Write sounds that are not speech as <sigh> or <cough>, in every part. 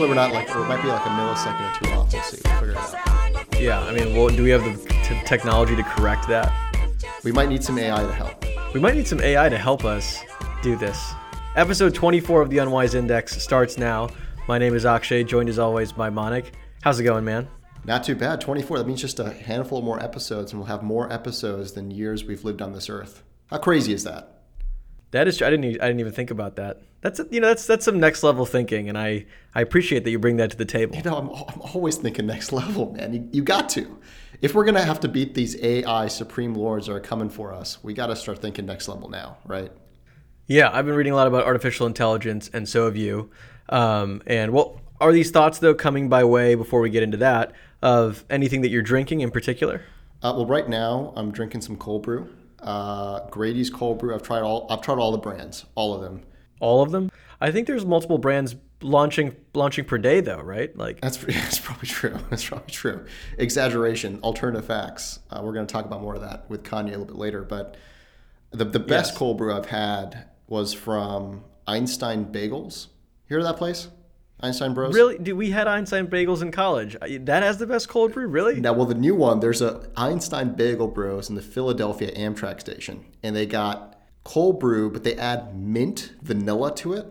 Hopefully, we're not like it might be like a millisecond or two off. We'll see. We'll figure it out. Yeah, I mean, well, do we have the t- technology to correct that? We might need some AI to help. We might need some AI to help us do this. Episode 24 of the Unwise Index starts now. My name is Akshay, joined as always by Monik. How's it going, man? Not too bad. 24. That means just a handful more episodes, and we'll have more episodes than years we've lived on this earth. How crazy is that? That is, true. I didn't, I didn't even think about that. That's, you know, that's that's some next level thinking, and I, I appreciate that you bring that to the table. You know, I'm, I'm always thinking next <laughs> level, man. You, you got to. If we're gonna have to beat these AI supreme lords that are coming for us, we got to start thinking next level now, right? Yeah, I've been reading a lot about artificial intelligence, and so have you. Um, and what are these thoughts though coming by way before we get into that of anything that you're drinking in particular? Uh, well, right now I'm drinking some cold brew. Uh, Grady's cold brew. I've tried all. I've tried all the brands, all of them. All of them? I think there's multiple brands launching launching per day though, right? Like That's <laughs> that's probably true. That's probably true. Exaggeration, alternative facts. Uh, we're going to talk about more of that with Kanye a little bit later. But the the best Yes. cold brew I've had was from Einstein Bagels. You Hear of that place? Einstein Bros. really, dude, we had Einstein bagels in college. That has the best cold brew, really? Now, well, the new one, there's a Einstein Bagel Bros in the Philadelphia Amtrak station, and they got cold brew, but they add mint vanilla to it,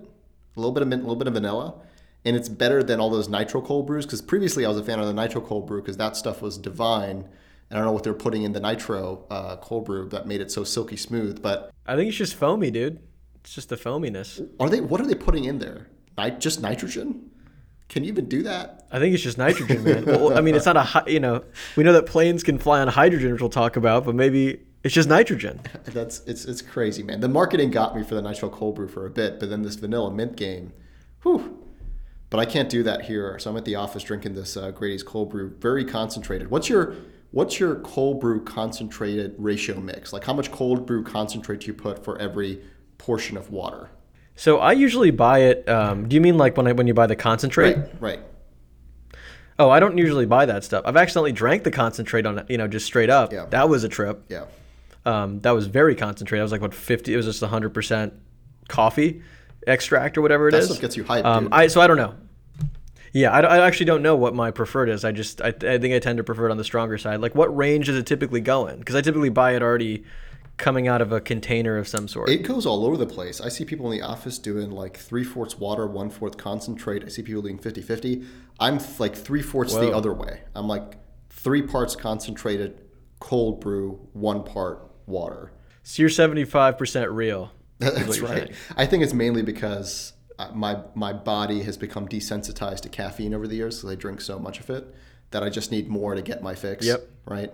a little bit of mint, a little bit of vanilla, and it's better than all those nitro cold brews. Because previously, I was a fan of the nitro cold brew because that stuff was divine. And I don't know what they're putting in the nitro uh, cold brew that made it so silky smooth. But I think it's just foamy, dude. It's just the foaminess. are they? What are they putting in there? Nit- just nitrogen? Can you even do that? I think it's just nitrogen, man. well, I mean, it's not a you know we know that planes can fly on hydrogen, which we'll talk about, but maybe it's just nitrogen. <laughs> That's it's it's crazy, man. The marketing got me for the nitro cold brew for a bit, but then this vanilla mint game, whew. But I can't do that here, so I'm at the office drinking this uh, Grady's cold brew, very concentrated. What's your what's your cold brew concentrated ratio mix? Like how much cold brew concentrate do you put for every portion of water? So I usually buy it. Um, do you mean like when I, when you buy the concentrate? Right, right. Oh, I don't usually buy that stuff. I've accidentally drank the concentrate on you know just straight up. Yeah. That was a trip. Yeah. Um, that was very concentrated. I was like what fifty? It was just hundred percent coffee extract or whatever it That is. stuff gets you hyped, Um. I so I don't know. Yeah, I, I actually don't know what my preferred is. I just I, I think I tend to prefer it on the stronger side. Like what range does it typically go in? Because I typically buy it already coming out of a container of some sort. It goes all over the place. I see people in the office doing like three fourths water, one fourth concentrate. I see people doing 50 50. I'm like three fourths the other way. I'm like three parts concentrated, cold brew, one part water. so you're seventy five percent real. <laughs> That's right. saying. I think it's mainly because uh, my my body has become desensitized to caffeine over the years because I drink so much of it that I just need more to get my fix. Yep. Right.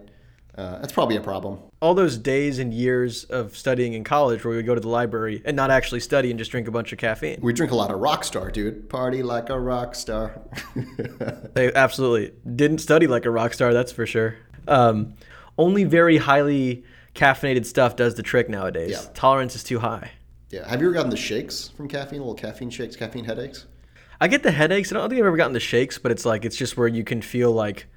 Uh, that's probably a problem. all those days and years of studying in college where we would go to the library and not actually study and just drink a bunch of caffeine. We drink a lot of Rockstar, dude. Party like a rock star. <laughs> They absolutely didn't study like a rock star, that's for sure. Um, only very highly caffeinated stuff does the trick nowadays. Yeah. Tolerance is too high. Yeah. Have you ever gotten the shakes from caffeine? Little caffeine shakes, caffeine headaches? I get the headaches. I don't think I've ever gotten the shakes, but it's like it's just where you can feel like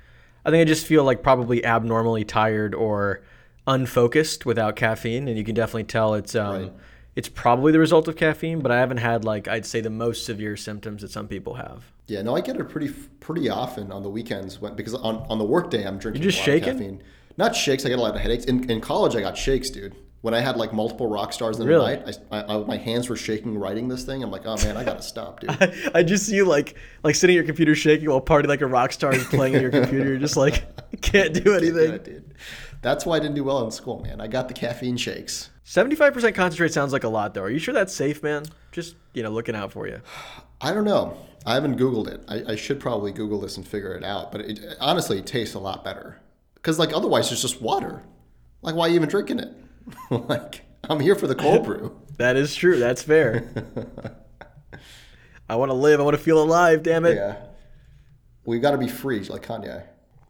I think I just feel like probably abnormally tired or unfocused without caffeine, and you can definitely tell it's um, Right. it's probably the result of caffeine. But I haven't had like I'd say the most severe symptoms that some people have. Yeah, no, I get it pretty pretty often on the weekends when because on, on the work day I'm drinking You're just a lot of shaking? Not shakes. I get a lot of headaches. In, in college, I got shakes, dude. When I had like multiple rock stars in the Really? night, I, I, I, my hands were shaking writing this thing. I'm like, oh man, I gotta stop, dude. <laughs> I just see you like like sitting at your computer shaking while party like a rock star is playing at your computer. You're just like <laughs> can't do anything. dude. That's why I didn't do well in school, man. I got the caffeine shakes. Seventy five percent concentrate sounds like a lot though. Are you sure that's safe, man? Just you know looking out for you. <sighs> I don't know. I haven't Googled it. I, I should probably Google this and figure it out. But it, honestly, it tastes a lot better. Because like otherwise, it's just water. Like why are you even drinking it? <laughs> like I'm here for the cold brew. <laughs> That is true. That's fair. <laughs> I want to live. I want to feel alive. Damn it. Yeah. We got to be free, like Kanye.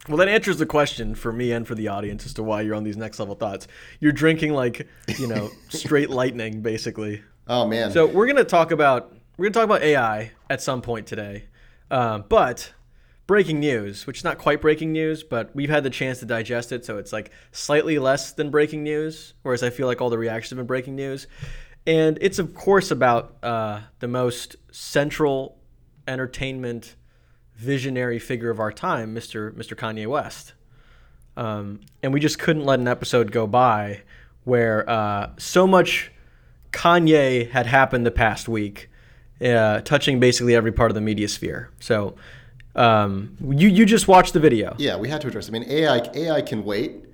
Well, that answers the question for me and for the audience as to why you're on these next level thoughts. You're drinking like you know straight lightning, basically. Oh man. So we're gonna talk about we're gonna talk about AI at some point today, um, but breaking news, which is not quite breaking news, but we've had the chance to digest it, so it's like slightly less than breaking news. Whereas I feel like all the reactions have been breaking news, and it's of course about uh, the most central entertainment visionary figure of our time, Mr. Mr. Kanye West. Um, and we just couldn't let an episode go by where uh, so much Kanye had happened the past week, uh, touching basically every part of the media sphere. So um, you you just watched the video. Yeah, we had to address. It. I mean, AI AI can wait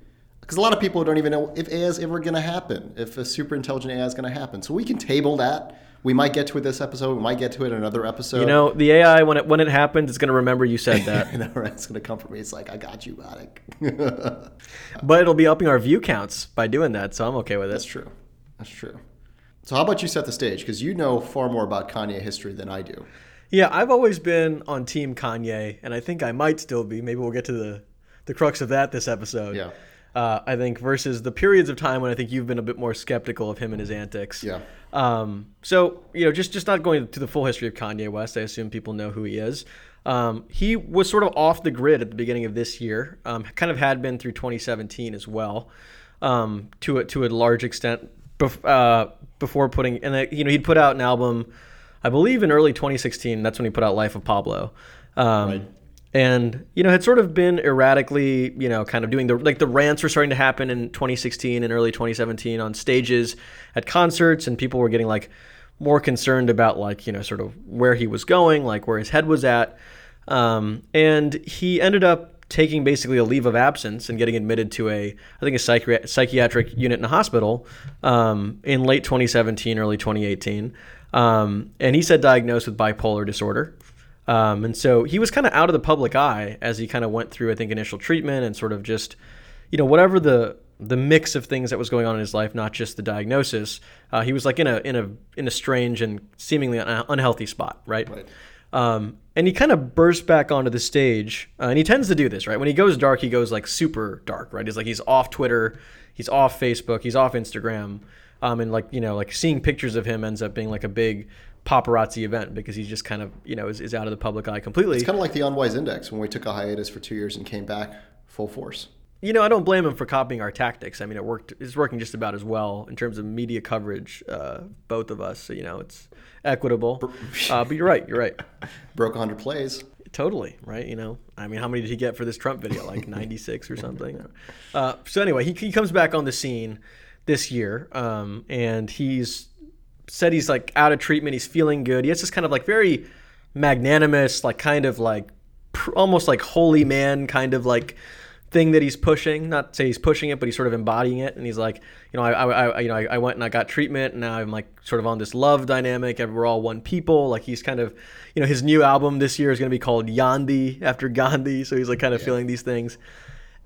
because a lot of people don't even know if AI is ever going to happen, if a super intelligent AI is going to happen. So we can table that. We might get to it this episode. We might get to it in another episode. You know, the AI when it when it happens, it's going to remember you said that. <laughs> you know, right? It's going to come from me. It's like I got you, Matic. <laughs> but it'll be upping our view counts by doing that, so I'm okay with it. That's true. That's true. So how about you set the stage because you know far more about Kanye history than I do. Yeah, I've always been on Team Kanye, and I think I might still be. Maybe we'll get to the the crux of that this episode. Yeah. Uh, I think versus the periods of time when I think you've been a bit more skeptical of him and his antics. Yeah. Um, so you know, just just not going to the full history of Kanye West. I assume people know who he is. Um, he was sort of off the grid at the beginning of this year. Um, kind of had been through 2017 as well, um, to a, to a large extent. Bef- uh, before putting and uh, you know he'd put out an album, I believe in early 2016. That's when he put out Life of Pablo. Um, Right. and you know had sort of been erratically you know kind of doing the like the rants were starting to happen in 2016 and early 2017 on stages at concerts and people were getting like more concerned about like you know sort of where he was going like where his head was at um, and he ended up taking basically a leave of absence and getting admitted to a i think a psychi- psychiatric unit in a hospital um, in late 2017 early 2018 um, and he said diagnosed with bipolar disorder um, and so he was kind of out of the public eye as he kind of went through, I think, initial treatment and sort of just, you know, whatever the the mix of things that was going on in his life, not just the diagnosis. Uh, he was like in a in a in a strange and seemingly un- unhealthy spot, right? Right. Um, and he kind of burst back onto the stage, uh, and he tends to do this, right? When he goes dark, he goes like super dark, right? He's like he's off Twitter, he's off Facebook, he's off Instagram, um, and like you know, like seeing pictures of him ends up being like a big paparazzi event because he's just kind of you know is, is out of the public eye completely. It's kind of like the Unwise Index when we took a hiatus for two years and came back full force. you know, I don't blame him for copying our tactics. I mean, it worked. It's working just about as well in terms of media coverage. Uh, both of us, so, you know, it's equitable. Uh, but you're right. You're right. <laughs> Broke 100 plays. Totally right. You know, I mean, how many did he get for this Trump video? Like 96 or something. Uh, so anyway, he, he comes back on the scene this year, um, and he's said he's like out of treatment. He's feeling good. He has this kind of like very magnanimous, like kind of like pr- almost like holy man kind of like thing that he's pushing. Not to say he's pushing it, but he's sort of embodying it. And he's like, you know, I, I, I you know, I, I went and I got treatment, and now I'm like sort of on this love dynamic. and We're all one people. Like he's kind of, you know, his new album this year is going to be called Yandhi after Gandhi. So he's like kind of feeling these things.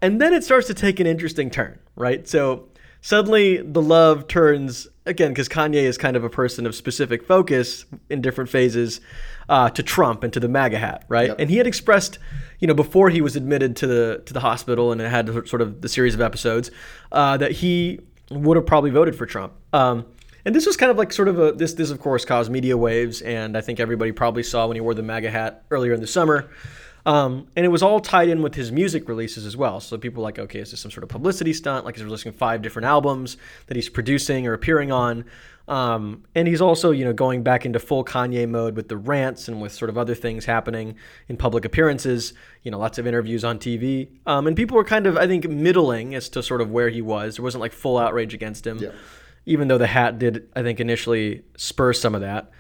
And then it starts to take an interesting turn, right? So suddenly the love turns again because Kanye is kind of a person of specific focus in different phases uh, to Trump and to the MAGA hat, right? Yep. And he had expressed, you know, before he was admitted to the to the hospital and it had sort of the series of episodes uh, that he would have probably voted for Trump. Um, and this was kind of like sort of a this this of course caused media waves, and I think everybody probably saw when he wore the MAGA hat earlier in the summer. Um, and it was all tied in with his music releases as well. So people were like, okay, is this some sort of publicity stunt? Like he's releasing five different albums that he's producing or appearing on. Um, and he's also, you know, going back into full Kanye mode with the rants and with sort of other things happening in public appearances. You know, lots of interviews on TV. Um, and people were kind of, I think, middling as to sort of where he was. There wasn't like full outrage against him, Yeah. even though the hat did, I think, initially spur some of that.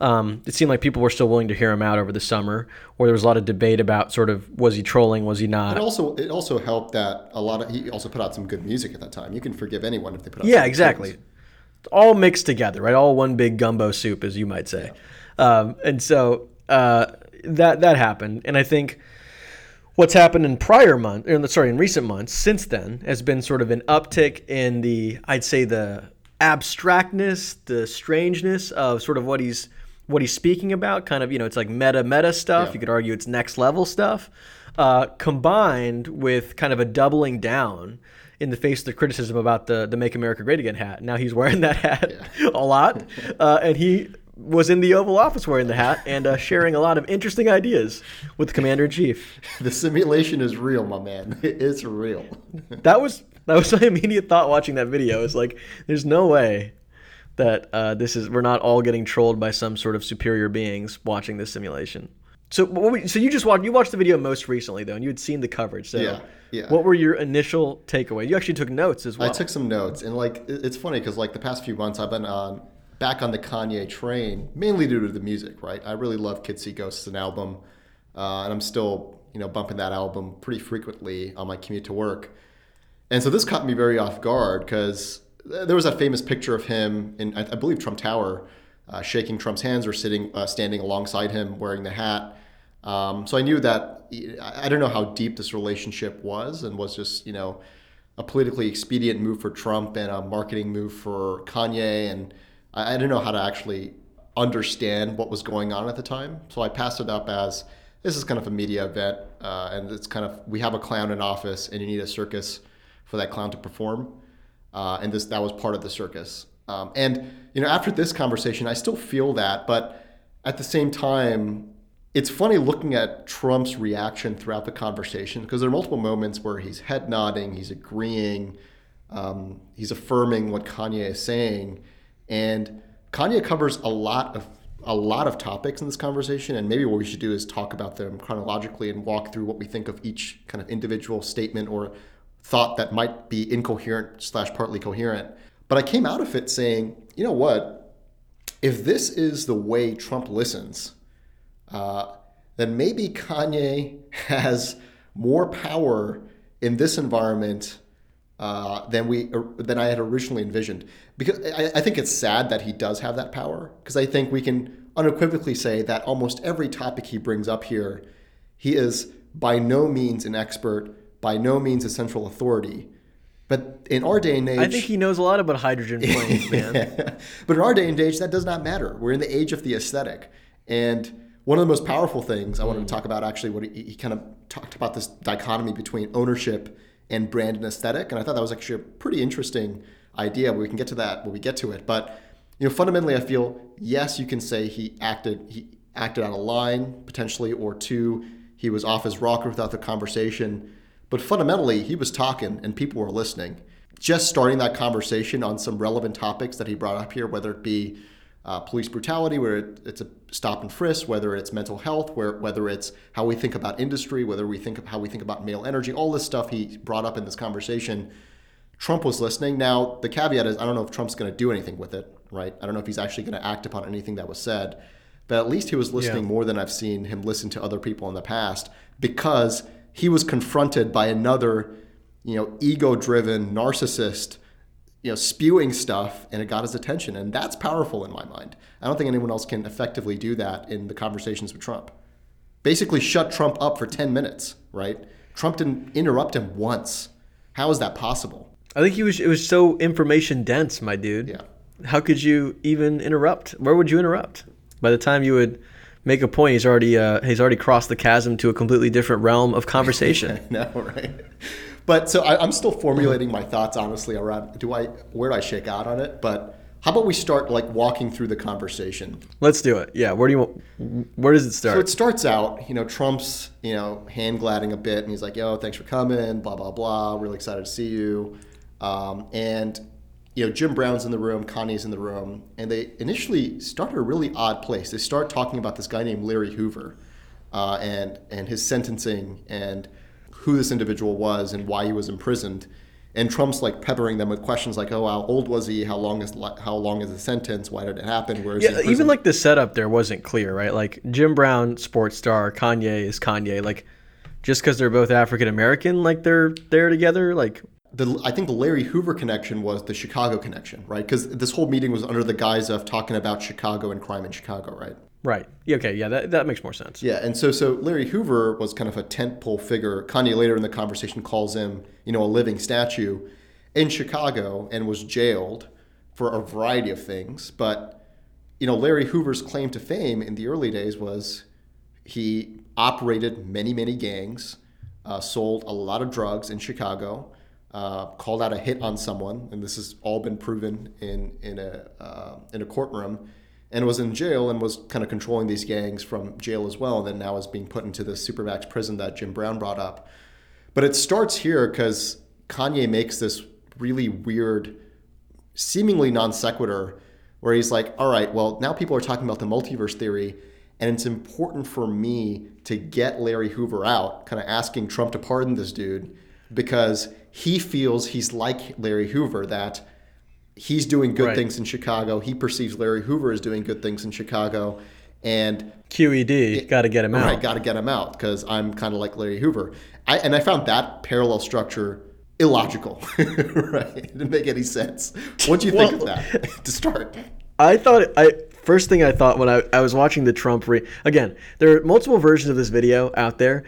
Um, it seemed like people were still willing to hear him out over the summer, or there was a lot of debate about sort of was he trolling, was he It not? also it also helped that a lot of he also put out some good music at that time. You can forgive anyone if they put out. Yeah, exactly. tunes. All mixed together, right? All one big gumbo soup, as you might say. Um, and so uh, that that happened, and I think what's happened in prior months, or sorry, in recent months since then, has been sort of an uptick in the, I'd say, the abstractness, the strangeness of sort of what he's what he's speaking about. Kind of, you know, it's like meta meta stuff. Yeah. You could argue it's next level stuff, uh, combined with kind of a doubling down in the face of the criticism about the the Make America Great Again hat. Now he's wearing that hat <laughs> a lot, uh, and he was in the Oval Office wearing the hat and uh, sharing a lot of interesting ideas with the Commander in Chief. <laughs> The simulation is real, my man. <laughs> It's real. That was that was my immediate thought watching that video. It's like, there's no way that uh, this is we're not all getting trolled by some sort of superior beings watching this simulation. So what we, so you just watched you watched the video most recently though, and you had seen the coverage. So Yeah, yeah. what were your initial takeaway? You actually took notes as well. I took some notes, and like it's funny because like the past few months I've been on back on the Kanye train, mainly due to the music. Right, I really love Kids See Ghosts, an album, uh, and I'm still you know bumping that album pretty frequently on my commute to work. And so this caught me very off guard because there was that famous picture of him in I, I believe Trump Tower, uh, shaking Trump's hands or sitting uh, standing alongside him wearing the hat. Um, so I knew that I don't know how deep this relationship was and was just you know a politically expedient move for Trump and a marketing move for Kanye and I, I didn't know how to actually understand what was going on at the time. So I passed it up as this is kind of a media event uh, and it's kind of we have a clown in office and you need a circus for that clown to perform uh, and this that was part of the circus. Um, and you know, after this conversation, I still feel that, but at the same time, it's funny looking at Trump's reaction throughout the conversation because there are multiple moments where he's head nodding, he's agreeing, um, he's affirming what Kanye is saying, and Kanye covers a lot of a lot of topics in this conversation. And maybe what we should do is talk about them chronologically and walk through what we think of each kind of individual statement or thought that might be incoherent slash partly coherent. But I came out of it saying, you know what? If this is the way Trump listens, uh, then maybe Kanye <laughs> has more power in this environment uh, than we than I had originally envisioned. Because I, I think it's sad that he does have that power. Because I think we can unequivocally say that almost every topic he brings up here, he is by no means an expert, by no means a central authority. But in our day and age, I think he knows a lot about hydrogen <laughs> planes, man. but in our day and age, that does not matter. We're in the age of the aesthetic. And one of the most powerful things I wanted to mm. talk about actually, what he, he kind of talked about this dichotomy between ownership and brand and aesthetic. And I thought that was actually a pretty interesting idea. We can get to that when we get to it. But you know, fundamentally, I feel yes, you can say he acted he acted out of line potentially, or two, he was off his rocker without the conversation. But fundamentally, he was talking and people were listening. Just starting that conversation on some relevant topics that he brought up here, whether it be uh, police brutality, where it, it's a stop and frisk, whether it's mental health, where whether it's how we think about industry, whether we think of how we think about male energy, all this stuff he brought up in this conversation. Trump was listening. Now the caveat is I don't know if Trump's going to do anything with it, right? I don't know if he's actually going to act upon anything that was said, but at least he was listening Yeah. more than I've seen him listen to other people in the past because he was confronted by another, you know, ego-driven narcissist, you know, spewing stuff, and it got his attention, and that's powerful in my mind. I don't think anyone else can effectively do that in the conversations with Trump. Basically, shut Trump up for ten minutes, right? Trump didn't interrupt him once. How is that possible? I think he was. It was so information dense, my dude. Yeah. How could you even interrupt? Where would you interrupt? By the time you would make a point, he's already uh, he's already crossed the chasm to a completely different realm of conversation. <laughs> no, right? But so I, I'm still formulating my thoughts honestly around do I where do I shake out on it? But how about we start like walking through the conversation? Let's do it. Yeah. Where do you want? Where does it start? So it starts out, you know, Trump's, you know, hand gladding a bit, and he's like, "Yo, thanks for coming, blah blah blah. Really excited to see you." Um, and you know, Jim Brown's in the room, Kanye's in the room, and they initially start at a really odd place. They start talking about this guy named Larry Hoover, uh, and and his sentencing and who this individual was and why he was imprisoned. And Trump's like peppering them with questions like, "Oh, how old was he? How long is how long is the sentence? Why did it happen? Where is he? Yeah, in even like the setup there wasn't clear, right? Like Jim Brown, sports star, Kanye is Kanye. Like just because they're both African American, like they're there together. Like the I think the Larry Hoover connection was the Chicago connection, right? Because this whole meeting was under the guise of talking about Chicago and crime in Chicago, right? right? Yeah, Okay, yeah, that that makes more sense. Yeah, and so so Larry Hoover was kind of a tentpole figure. Kanye later in the conversation calls him, you know, a living statue in Chicago and was jailed for a variety of things. But you know, Larry Hoover's claim to fame in the early days was he operated many many gangs, uh, sold a lot of drugs in Chicago. Uh, called out a hit on someone, and this has all been proven in in a uh, in a courtroom and was in jail and was kind of controlling these gangs from jail as well. And then now is being put into the supermax prison that Jim Brown brought up. But it starts here because Kanye makes this really weird, seemingly non sequitur, where he's like, "All right, well now people are talking about the multiverse theory." And it's important for me to get Larry Hoover out, kind of asking Trump to pardon this dude because he feels he's like Larry Hoover, that he's doing good Right. things in Chicago. He perceives Larry Hoover as doing good things in Chicago. And QED, got to get him out. I got to get him out because I'm kind of like Larry Hoover. I, and I found that parallel structure illogical. <laughs> right? It didn't make any sense. What do you think of that <laughs> to start? I thought I first thing I thought when I, I was watching the Trump re again, there are multiple versions of this video out there.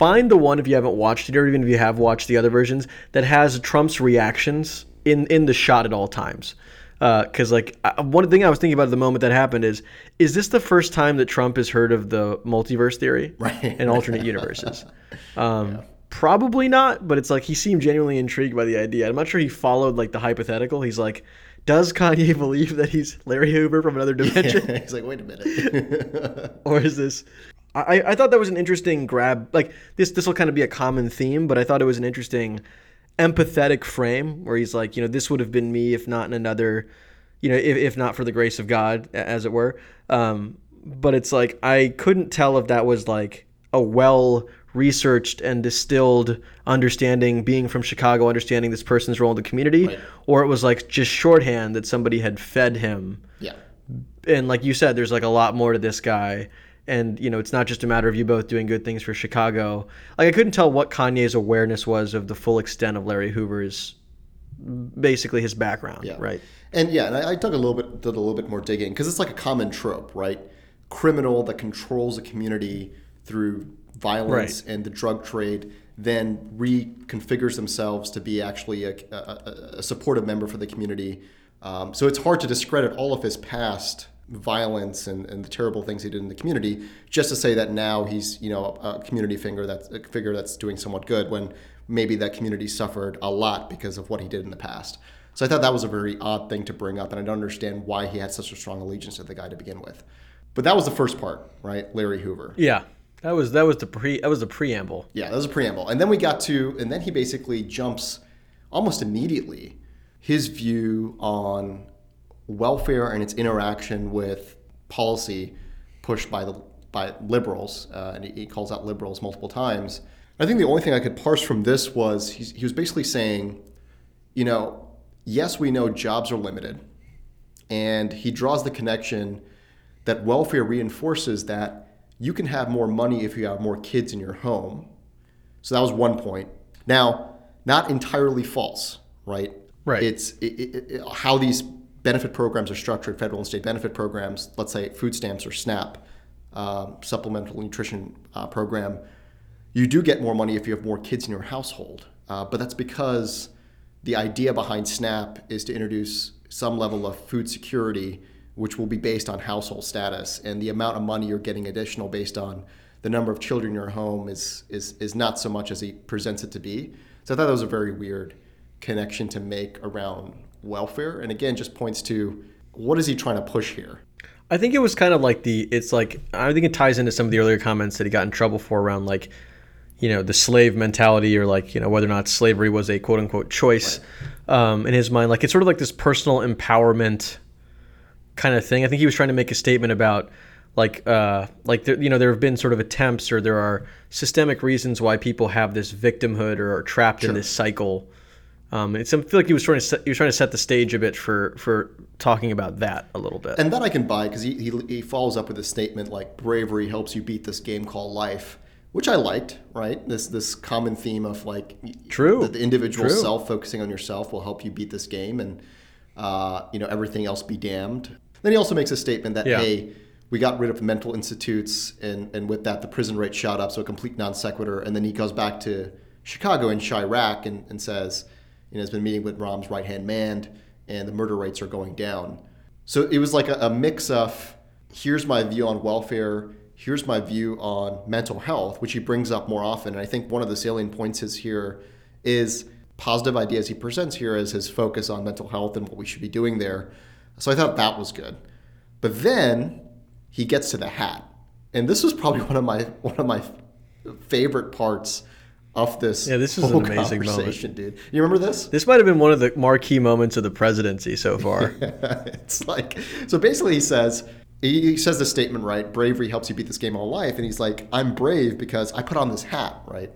Find the one if you haven't watched it, or even if you have watched the other versions, that has Trump's reactions in in the shot at all times. Because like I- one thing I was thinking about at the moment that happened is, is this the first time that Trump has heard of the multiverse theory <laughs> Right. and alternate universes? <laughs> Um, Probably not, but it's like he seemed genuinely intrigued by the idea. I'm not sure he followed like the hypothetical. He's like, does Kanye <laughs> believe that he's Larry Hoover from another dimension? He's like, wait a minute. or is this I, I thought that was an interesting grab like this this will kind of be a common theme but i thought it was an interesting empathetic frame where he's like you know this would have been me if not in another you know if, if not for the grace of god as it were um, but it's like i couldn't tell if that was like a well researched and distilled understanding being from chicago understanding this person's role in the community Right. or it was like just shorthand that somebody had fed him yeah. and like you said, there's like a lot more to this guy. And you know, it's not just a matter of you both doing good things for Chicago. Like I couldn't tell what Kanye's awareness was of the full extent of Larry Hoover's, basically his background, Yeah. right? And yeah, and I, I dug a little bit, did a little bit more digging because it's like a common trope, right? Criminal that controls a community through violence and the drug trade, then reconfigures themselves to be actually a, a, a- a supportive member for the community. Um, so it's hard to discredit all of his past violence and, and the terrible things he did in the community just to say that now he's you know a community figure that's a figure that's doing somewhat good when maybe that community suffered a lot because of what he did in the past. So I thought that was a very odd thing to bring up, and I don't understand why he had such a strong allegiance to the guy to begin with. But that was the first part, right? Larry Hoover. Yeah, that was that was the pre that was the preamble. Yeah, that was a preamble. And then we got to, and then he basically jumps almost immediately his view on welfare and its interaction with policy pushed by the by liberals, uh, and he, calls out liberals multiple times. I think the only thing I could parse from this was he's, he was basically saying, you know, yes, we know jobs are limited, and he draws the connection that welfare reinforces that you can have more money if you have more kids in your home. So that was one point. Now, not entirely false, right? Right. It's it, it, it- how these benefit programs are structured, federal and state benefit programs, let's say food stamps or SNAP, um, supplemental nutrition uh, program, you do get more money if you have more kids in your household. Uh, but that's because the idea behind SNAP is to introduce some level of food security, which will be based on household status. And the amount of money you're getting additional based on the number of children in your home is, is, is not so much as he presents it to be. So I thought that was a very weird connection to make around welfare. And again, just points to what is he trying to push here? I think it was kind of like the it's like I think it ties into some of the earlier comments that he got in trouble for around like you know the slave mentality or like you know whether or not slavery was a quote unquote choice um, in his mind like it's sort of like this personal empowerment kind of thing. I think he was trying to make a statement about like uh, like there, you know there have been sort of attempts or there are systemic reasons why people have this victimhood or are trapped in this cycle. Um, it's, I feel like he was trying to set, he was trying to set the stage a bit for for talking about that a little bit. And that I can buy because he, he, he follows up with a statement like bravery helps you beat this game called life, which I liked, right? This this common theme of like True. the, the individual True. self focusing on yourself will help you beat this game, and uh, you know everything else be damned. Then he also makes a statement that Yeah. hey, we got rid of mental institutes, and and with that the prison rate shot up, so a complete non sequitur. And then he goes back to Chicago and Chiraq and, and says, know, has been meeting with Rahm's right hand man, and the murder rates are going down. So it was like a, a mix of here's my view on welfare, here's my view on mental health, which he brings up more often. And I think one of the salient points is here is positive ideas he presents here as his focus on mental health and what we should be doing there. So I thought that was good. But then he gets to the hat. And this was probably <laughs> one of my one of my favorite parts of this Yeah, this is an amazing moment. dude. You remember this? This might have been one of the marquee moments of the presidency so <laughs> far. it's like so basically he says he, says this statement right. Bravery helps you beat this game all life, and he's like, I'm brave because I put on this hat, right?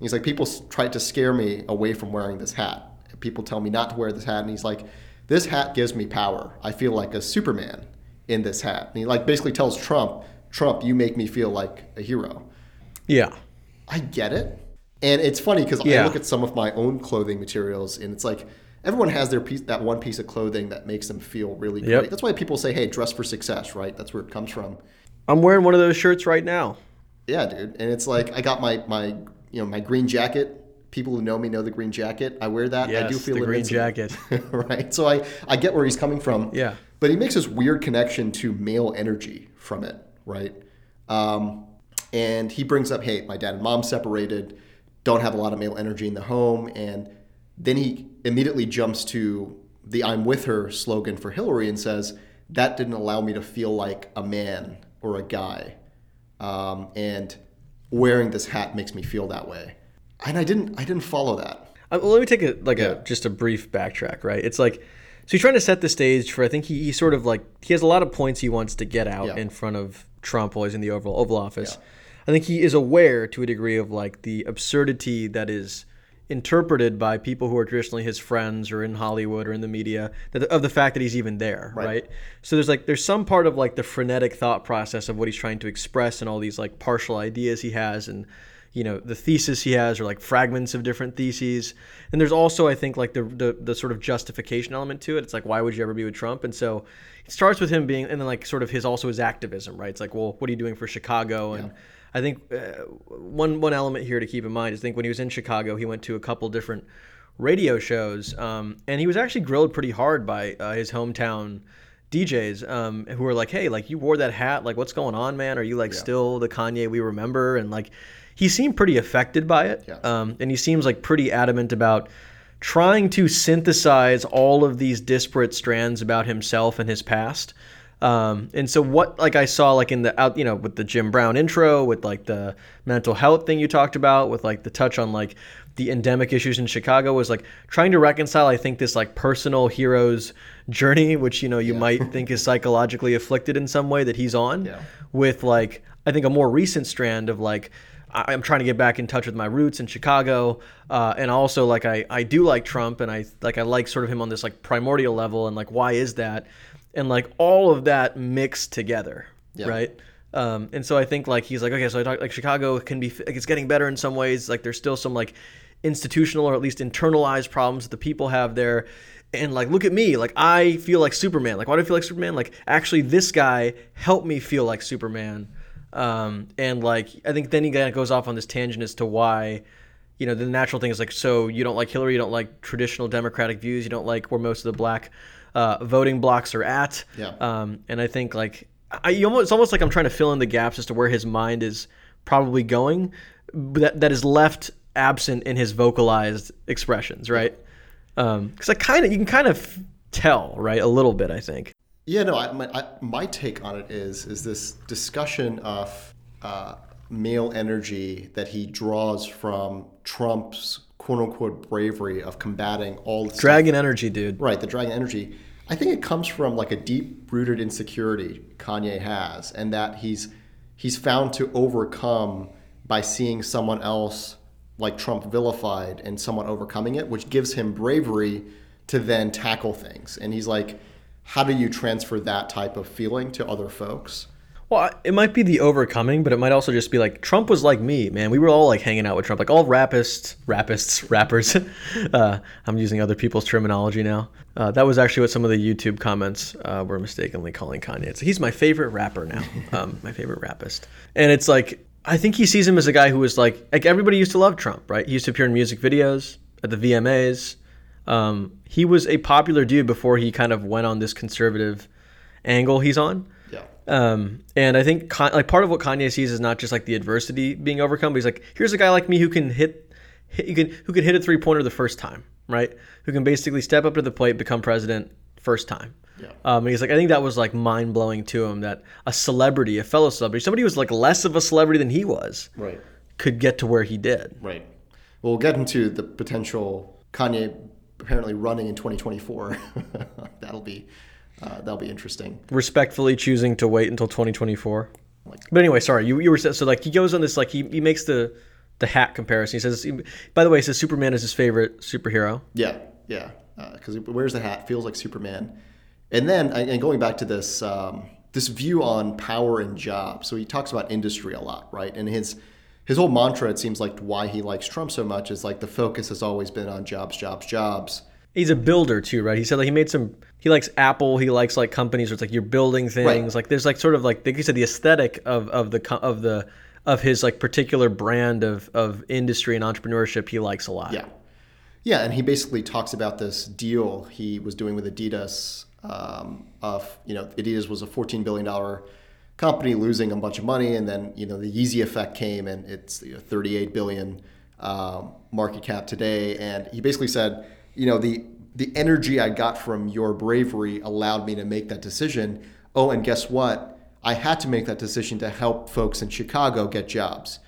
He's like, people tried to scare me away from wearing this hat. People tell me not to wear this hat, and he's like, this hat gives me power. I feel like a Superman in this hat. And he like basically tells Trump, Trump, you make me feel like a hero. Yeah. I get it. And it's funny because Yeah. I look at some of my own clothing materials and it's like everyone has their piece that one piece of clothing that makes them feel really Yep. great. That's why people say, hey, dress for success, right? That's where it comes from. I'm wearing one of those shirts right now. Yeah, dude. And it's like I got my my you know, my green jacket. People who know me know the green jacket. I wear that. I do feel the green jacket. <laughs> right. So I, I get where he's coming from. Yeah. But he makes this weird connection to male energy from it, right? Um, and he brings up, hey, my dad and mom separated, don't have a lot of male energy in the home. And then he immediately jumps to the I'm with her slogan for Hillary and says, that didn't allow me to feel like a man or a guy. Um, and wearing this hat makes me feel that way. And I didn't, I didn't follow that. Uh, well, let me take a like Yeah. a just a brief backtrack, right? It's like so he's trying to set the stage for I think he, he sort of like he has a lot of points he wants to get out Yeah. in front of Trump while he's in the Oval Oval Office. I think he is aware to a degree of like the absurdity that is interpreted by people who are traditionally his friends or in Hollywood or in the media that, of the fact that he's even there, right. So there's like there's some part of like the frenetic thought process of what he's trying to express and all these like partial ideas he has and you know the thesis he has or like fragments of different theses. And there's also i think like the, the the sort of justification element to it. It's like why would you ever be with trump? And so it starts with him being and then like sort of his also his activism right? It's like well what are you doing for chicago? And i think uh, one one element here to keep in mind is i think when he was in chicago he went to a couple different radio shows um, and he was actually grilled pretty hard by uh, his hometown DJs um, who were like, "Hey, like you wore that hat. Like, what's going on, man? Are you like still the Kanye we remember?" And like, he seemed pretty affected by it, Yes. um, and he seems like pretty adamant about trying to synthesize all of these disparate strands about himself and his past. Um, and so what like I saw like in the out you know with the Jim Brown intro with like the mental health thing you talked about with like the touch on like the endemic issues in Chicago was like trying to reconcile I think this like personal hero's journey which you know you might think is psychologically afflicted in some way that he's on Yeah. with like I think a more recent strand of like I- I'm trying to get back in touch with my roots in Chicago, uh, and also like I, I do like Trump, and I like I like sort of him on this like primordial level, and like why is that, and like all of that mixed together, Yeah. right? Um, and so I think like he's like okay, so I talk like Chicago can be like it's getting better in some ways, like there's still some like institutional or at least internalized problems that the people have there. And like, look at me. Like, I feel like Superman. Like, why do I feel like Superman? Like, actually, this guy helped me feel like Superman. Um, and like, I think then he kind of goes off on this tangent as to why, you know, the natural thing is like, so you don't like Hillary, you don't like traditional Democratic views, you don't like where most of the black uh, voting blocks are at. Yeah. Um, and I think like, I almost, it's almost like I'm trying to fill in the gaps as to where his mind is probably going, but that, that is left absent in his vocalized expressions, right? Because I kind of, you can kind of tell, right, a little bit, I think. Yeah, no. I, my, I, my take on it is is this discussion of uh, male energy that he draws from Trump's quote unquote bravery of combating all the stuff- Dragon energy, dude. right the dragon energy. I think it comes from like a deep rooted insecurity Kanye has, and that he's he's found to overcome by seeing someone else like Trump vilified and someone overcoming it, which gives him bravery to then tackle things. And he's like, how do you transfer that type of feeling to other folks? Well, it might be the overcoming, but it might also just be like Trump was like me, man. We were all like hanging out with Trump, like all rapists, rapists, <laughs> rappers. uh, I'm using other people's terminology now. Uh, that was actually what some of the YouTube comments uh, were mistakenly calling Kanye. It's, he's my favorite rapper now, <laughs> um, my favorite rapist. And it's like I think he sees him as a guy who was like like everybody used to love Trump, right? He used to appear in music videos at the VMAs. Um, he was a popular dude before he kind of went on this conservative angle he's on. Um, and I think Con- like part of what Kanye sees is not just like the adversity being overcome, but he's like, here's a guy like me who can hit, hit you can who can hit a three pointer the first time, right? Who can basically step up to the plate, become president first time. Yeah. Um, and he's like, I think that was like mind blowing to him that a celebrity, a fellow celebrity, somebody who was like less of a celebrity than he was, Right. could get to where he did. Right. Well, we'll get into the potential Kanye apparently running in 2024. <laughs> that'll be Uh, that'll be interesting. Respectfully choosing to wait until 2024. But anyway, sorry, you, you were so like he goes on this like he, he makes the the hat comparison. He says, by the way, he says Superman is his favorite superhero. Yeah, yeah, because uh, wears the hat, feels like Superman. And then, and going back to this um, this view on power and jobs. So he talks about industry a lot, right? And his his whole mantra, it seems like why he likes Trump so much is like the focus has always been on jobs, jobs, jobs. He's a builder too, right? He said like he made some. He likes Apple. He likes like companies where it's like you're building things. Right. Like there's like sort of like like you said the aesthetic of of the of the of his like particular brand of of industry and entrepreneurship he likes a lot. Yeah, yeah, and he basically talks about this deal he was doing with Adidas. Um, of you know, Adidas was a 14 billion dollar company losing a bunch of money, and then you know the Yeezy effect came, and it's you know, 38 billion um, market cap today. And he basically said you know, the the energy I got from your bravery allowed me to make that decision. Oh, and guess what? I had to make that decision to help folks in Chicago get jobs.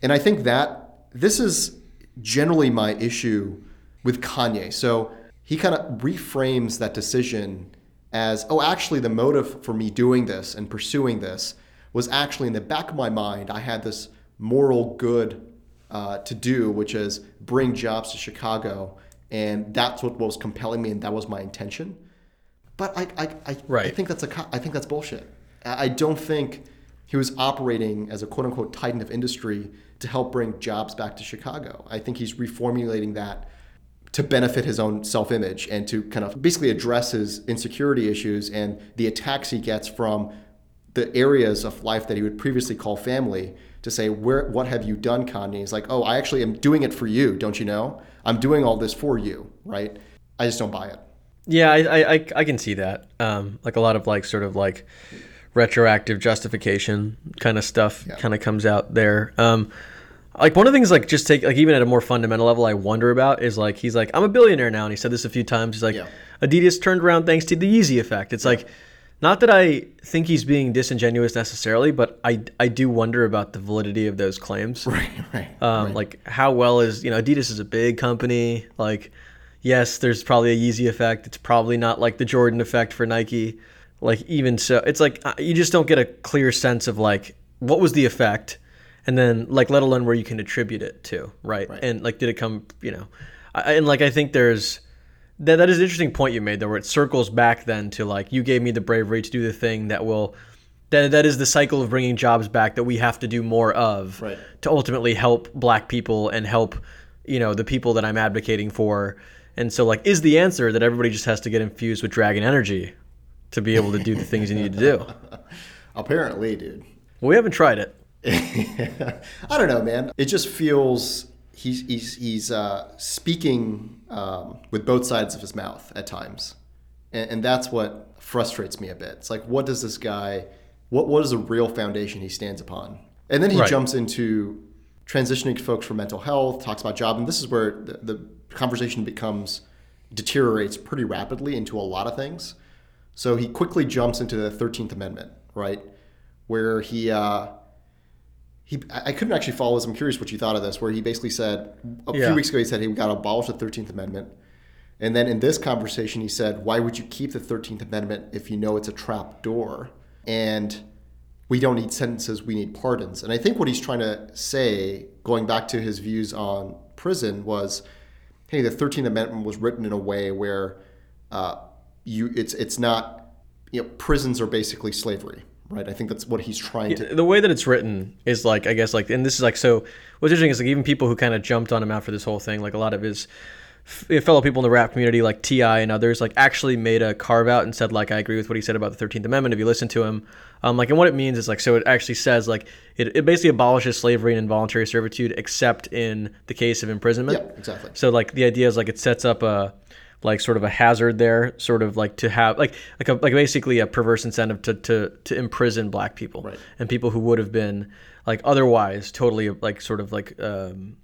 And I think that this is generally my issue with Kanye. So he kind of reframes that decision as, oh, actually, the motive for me doing this and pursuing this was actually in the back of my mind, I had this moral good uh, to do, which is bring jobs to Chicago and that's what was compelling me, and that was my intention. But I, I, I, right. I think that's a, I think that's bullshit. I don't think he was operating as a quote unquote titan of industry to help bring jobs back to Chicago. I think he's reformulating that to benefit his own self image and to kind of basically address his insecurity issues and the attacks he gets from the areas of life that he would previously call family to say, Where, what have you done, Kanye? He's like, oh, I actually am doing it for you, don't you know? I'm doing all this for you, right? I just don't buy it. Yeah, I, I, I can see that. Um, like a lot of like sort of like retroactive justification kind of stuff yeah. kind of comes out there. Um, like one of the things like just take like even at a more fundamental level I wonder about is like he's like I'm a billionaire now and he said this a few times. He's like yeah. Adidas turned around thanks to the Yeezy effect. It's yeah. like not that I think he's being disingenuous necessarily, but I, I do wonder about the validity of those claims. <laughs> Right, right, um, right. Like how well is you know Adidas is a big company. Like yes, there's probably a Yeezy effect. It's probably not like the Jordan effect for Nike. Like even so, it's like uh, you just don't get a clear sense of like what was the effect, and then like let alone where you can attribute it to, right? right. And like did it come, you know, I, and like I think there's that that is an interesting point you made there, where it circles back then to like you gave me the bravery to do the thing that will that that is the cycle of bringing jobs back that we have to do more of right. to ultimately help black people and help you know the people that I'm advocating for. And so like is the answer that everybody just has to get infused with dragon energy to be able to do the things you need to do. <laughs> Apparently, dude. Well, we haven't tried it. <laughs> I don't know, man. It just feels he's he's he's uh, speaking um, with both sides of his mouth at times, and, and, that's what frustrates me a bit. It's like, what does this guy? What what is the real foundation he stands upon? And then he right. jumps into transitioning folks for mental health, talks about job, and this is where the, the conversation becomes deteriorates pretty rapidly into a lot of things. So he quickly jumps into the Thirteenth Amendment, right, where he. Uh, he I couldn't actually follow this. I'm curious what you thought of this, where he basically said a yeah. few weeks ago he said he got to abolish the Thirteenth Amendment, and then in this conversation he said, "Why would you keep the Thirteenth Amendment if you know it's a trap door?" And we don't need sentences, we need pardons. And I think what he's trying to say, going back to his views on prison, was, "Hey, the Thirteenth Amendment was written in a way where uh, you it's it's not you know prisons are basically slavery." Right? I think that's what he's trying to. The way that it's written is like, I guess, like, and this is like, so what's interesting is like even people who kind of jumped on him after this whole thing, like a lot of his fellow people in the rap community, like T.I. and others, like actually made a carve out and said, like, I agree with what he said about the Thirteenth Amendment. If you listen to him, um, like, and what it means is like, so it actually says like it, it basically abolishes slavery and involuntary servitude, except in the case of imprisonment. Yeah, exactly. So like the idea is like it sets up a like sort of a hazard there, sort of like to have like like a, like basically a perverse incentive to to to imprison black people right. and people who would have been like otherwise totally like sort of like um,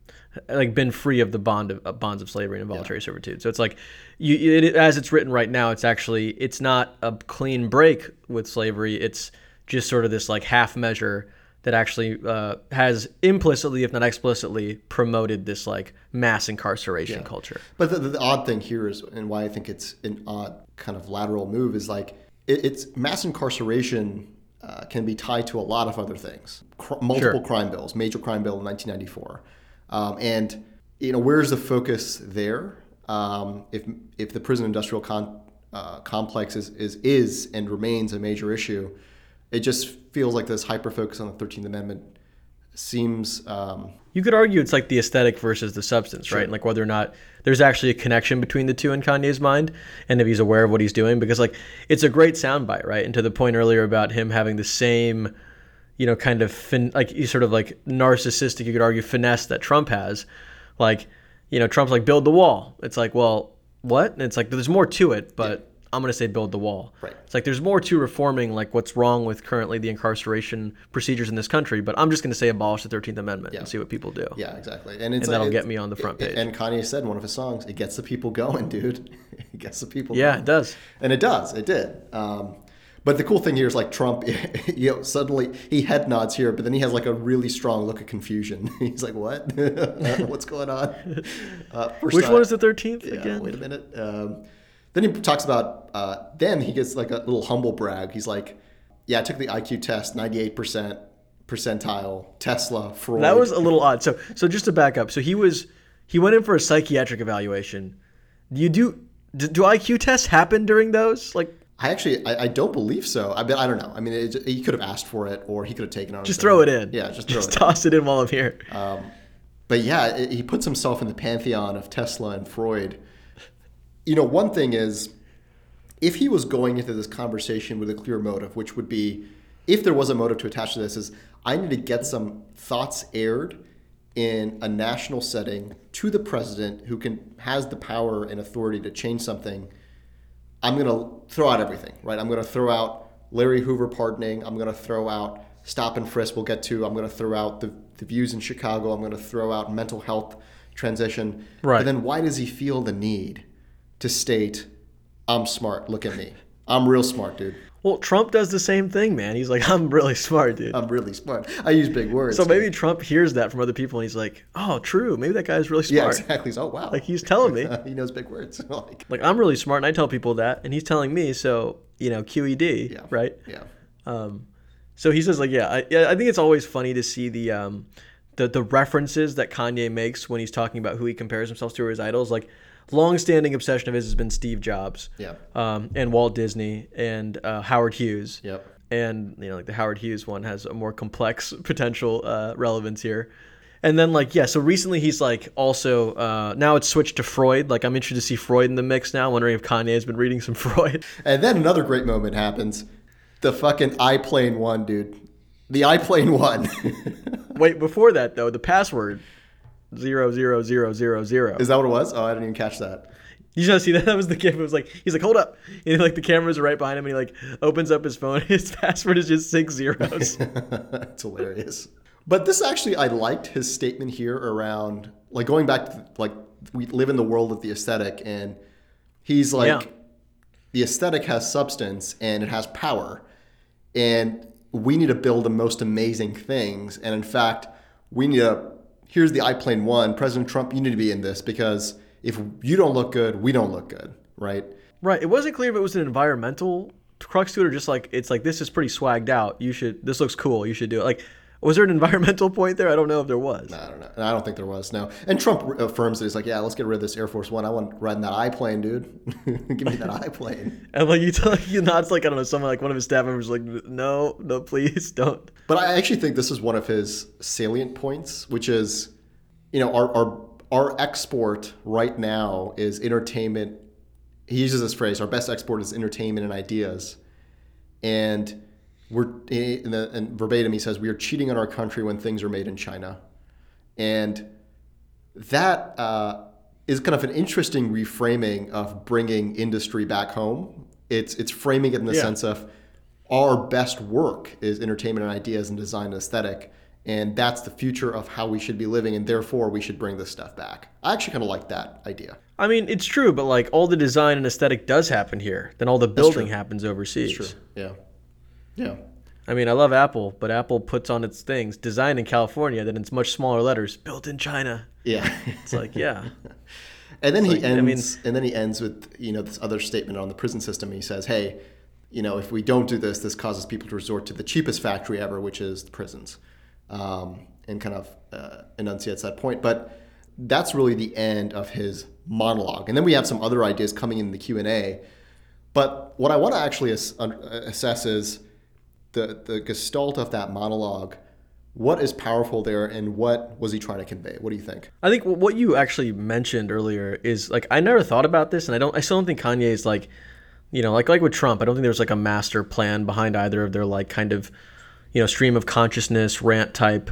like been free of the bond of uh, bonds of slavery and involuntary yeah. servitude. So it's like you it, as it's written right now, it's actually it's not a clean break with slavery. It's just sort of this like half measure that actually uh, has implicitly, if not explicitly, promoted this like mass incarceration culture. But the, the, the odd thing here is, and why I think it's an odd kind of lateral move, is like it, it's mass incarceration uh, can be tied to a lot of other things. Cr- multiple Sure. crime bills, major crime bill in 1994, um, and you know where's the focus there? Um, if if the prison industrial con- uh, complex is, is is and remains a major issue, it just feels like this hyper focus on the 13th Amendment seems um, You could argue it's like the aesthetic versus the substance, right? And like whether or not there's actually a connection between the two in Kanye's mind, and if he's aware of what he's doing, because like it's a great soundbite, right? And to the point earlier about him having the same, you know, kind of fin- like he's sort of like narcissistic, you could argue finesse that Trump has, like, you know, Trump's like build the wall. It's like, well, what? And it's like there's more to it, but. I'm gonna say build the wall. Right. It's like there's more to reforming like what's wrong with currently the incarceration procedures in this country, but I'm just gonna say abolish the 13th Amendment and see what people do. Yeah, exactly. And, it's And that'll get me on the front page. And Kanye said in one of his songs, "It gets the people going, <laughs> dude. it gets the people." Yeah, going. it does. and it does. It did. Um, but the cool thing here is like Trump, <laughs> you know, suddenly he head nods here, but then he has like a really strong look of confusion. <laughs> He's like, "What? What's going on?" Uh, first Which time- one is the 13th yeah, again? Wait a minute. Um, then he talks about. Uh, then he gets like a little humble brag. He's like, "Yeah, I took the IQ test, ninety-eight percent percentile, Tesla, Freud." That was a little odd. So, so just to back up, so he was he went in for a psychiatric evaluation. Do you do do, do IQ tests happen during those? Like, I actually, I, I don't believe so. I bet I don't know. I mean, it, he could have asked for it, or he could have taken it on. just throw it in. Yeah, just throw just it. in. toss it in while I'm here. But yeah, it, he puts himself in the pantheon of Tesla and Freud. You know, one thing is, if he was going into this conversation with a clear motive, which would be, if there was a motive to attach to this, is I need to get some thoughts aired in a national setting to the president who can has the power and authority to change something. I'm going to throw out everything, right? I'm going to throw out Larry Hoover pardoning. I'm going to throw out stop and frisk. We'll get to. I'm going to throw out the, the views in Chicago. I'm going to throw out mental health transition. Right. But then why does he feel the need to state, I'm smart. Look at me. I'm real smart, dude. Well, Trump does the same thing, man. He's like, I'm really smart, dude. I'm really smart. I use big words. so dude. maybe Trump hears that from other people, and he's like, Oh, true. Maybe that guy's really smart. Yeah, exactly. So, oh, wow. Like he's telling me. <laughs> he knows big words. <laughs> like, Like I'm really smart, and I tell people that, and he's telling me. So you know, QED, yeah. right? Yeah. Um, so he says like, yeah, I, yeah, I think it's always funny to see the um, the the references that Kanye makes when he's talking about who he compares himself to or his idols. Like, long-standing obsession of his has been Steve Jobs, Yeah. um, and Walt Disney and uh, Howard Hughes. Yep. And you know, like the Howard Hughes one has a more complex <laughs> potential uh, relevance here. And then like yeah, so recently he's like also uh, now it's switched to Freud. Like I'm interested to see Freud in the mix now. wondering if Kanye has been reading some <laughs> Freud. And then another great moment happens. The fucking iPlane one, dude. The iPlane one. <laughs> Wait, before that though, the password zero zero zero zero zero. Is that what it was? Oh, I didn't even catch that. You just see that? <laughs> That was the gift. It was like he's like, hold up, and like the cameras are right behind him, and he like opens up his phone. <laughs> His password is just six zeros. <laughs> it's hilarious. But this actually, I liked his statement here around like going back to like we live in the world of the aesthetic, and he's like, Yeah. the aesthetic has substance and it has power, and we need to build the most amazing things. And in fact, we need to. Here's the iPlane one, President Trump. You need to be in this because if you don't look good, we don't look good, right? right. It wasn't clear if it was an environmental crux to it or just like it's like this is pretty swagged out. You should. This looks cool. You should do it. Like, was there an environmental point there? I don't know if there was. I don't know. I don't think there was no. And Trump affirms that he's like, yeah, let's get rid of this Air Force One. I want riding that I-plane, dude. <laughs> Give me that <laughs> I-plane. And like you tell, you nods like I don't know, someone like one of his staff members like, no, no, please don't. But I actually think this is one of his salient points, which is, you know, our our our export right now is entertainment. He uses this phrase: "Our best export is entertainment and ideas," and we're in the, and verbatim he says we are cheating on our country when things are made in China, and that uh, is kind of an interesting reframing of bringing industry back home. It's it's framing it in the Yeah. sense of our best work is entertainment and ideas and design and aesthetic, and that's the future of how we should be living, and therefore we should bring this stuff back. I actually kind of like that idea. I mean, it's true, but like all the design and aesthetic does happen here. Then all the building happens overseas. True. Yeah. Yeah. I mean, I love Apple, but Apple puts on its things designed in California, then it's much smaller letters, built in China. Yeah. It's like, yeah. <laughs> and then he like- I ends mean- and then he ends with, you know, this other statement on the prison system. He says, Hey, you know, if we don't do this, this causes people to resort to the cheapest factory ever, which is the prisons. Um, and kind of uh, enunciates that point. But that's really the end of his monologue. And then we have some other ideas coming in the Q&A. But what I want to actually ass- assess is the, the gestalt of that monologue. What is powerful there and what was he trying to convey? What do you think? I think what you actually mentioned earlier is like I never thought about this, and I don't. I still don't think Kanye is like, you know, like like with Trump. I don't think there's like a master plan behind either of their like kind of, you know, stream of consciousness rant type,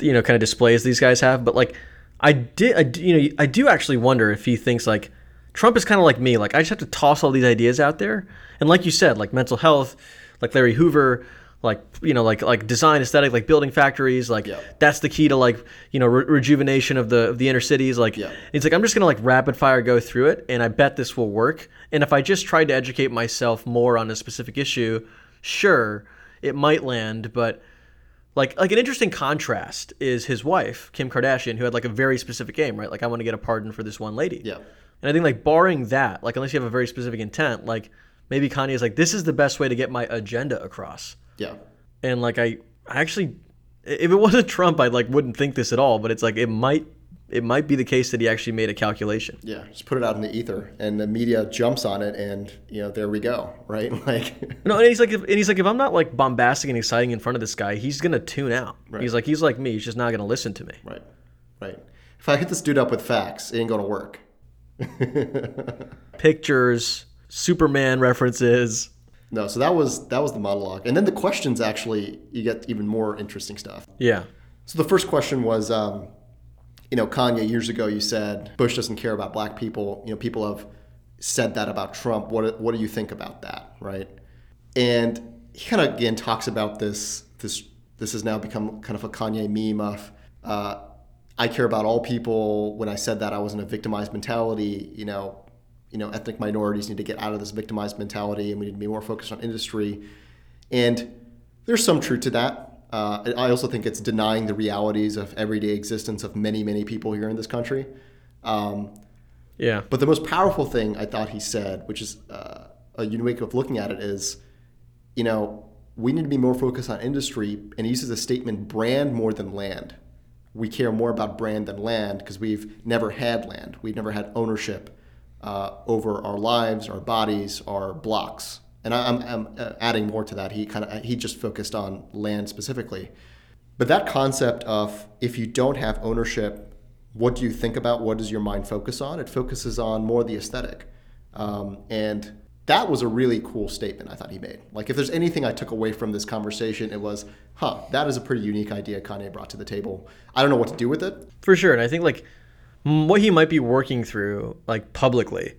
you know, kind of displays these guys have. But like, I did, I, you know, I do actually wonder if he thinks like Trump is kind of like me. Like I just have to toss all these ideas out there, and like you said, like mental health, like Larry Hoover. Like you know, like like design aesthetic, like building factories, like Yeah. that's the key to like you know re- rejuvenation of the of the inner cities like Yeah. it's like i'm just gonna like rapid fire go through it and i bet this will work and if i just tried to educate myself more on a specific issue sure it might land but like like an interesting contrast is his wife kim kardashian who had like a very specific aim right like i want to get a pardon for this one lady Yeah. and i think like barring that like unless you have a very specific intent like maybe kanye is like this is the best way to get my agenda across Yeah. and like I, I actually, if it <laughs> wasn't Trump, I like wouldn't think this at all. But it's like it might, it might be the case that he actually made a calculation. Yeah, just put it out in the ether, and the media jumps on it, and you know there we go, right? <laughs> Like, <laughs> No, and he's like, if, and he's like, if I'm not like bombastic and exciting in front of this guy, he's gonna tune out. Right. He's like, he's like me. He's just not gonna listen to me. right, right. If I hit this dude up with facts, it ain't gonna work. Pictures, Superman references. No, so that was that was the monologue, and then the questions actually you get even more interesting stuff. Yeah, So the first question was, um, you know, Kanye years ago you said Bush doesn't care about black people. You know, people have said that about Trump. What what do you think about that, right? And he kind of again talks about this this this has now become kind of a Kanye meme of uh, I care about all people. When I said that, I was in a victimized mentality. You know, you know, ethnic minorities need to get out of this victimized mentality, and we need to be more focused on industry. And there's some truth to that. Uh, I also think it's denying the realities of everyday existence of many, many people here in this country. Um, yeah, but the most powerful thing I thought he said, which is uh, a unique way of looking at it, is, you know, we need to be more focused on industry. And he uses the statement brand more than land. We care more about brand than land because we've never had land. We've never had ownership uh, over our lives, our bodies, our blocks. And I'm, I'm uh, adding more to that. He kind of he just focused on land specifically. But that concept of if you don't have ownership, what do you think about? What does your mind focus on? It focuses on more the aesthetic. Um, and that was a really cool statement I thought he made. Like, if there's anything I took away from this conversation, it was, huh, that is a pretty unique idea Kanye brought to the table. I don't know what to do with it. for sure. And I think like what he might be working through like publicly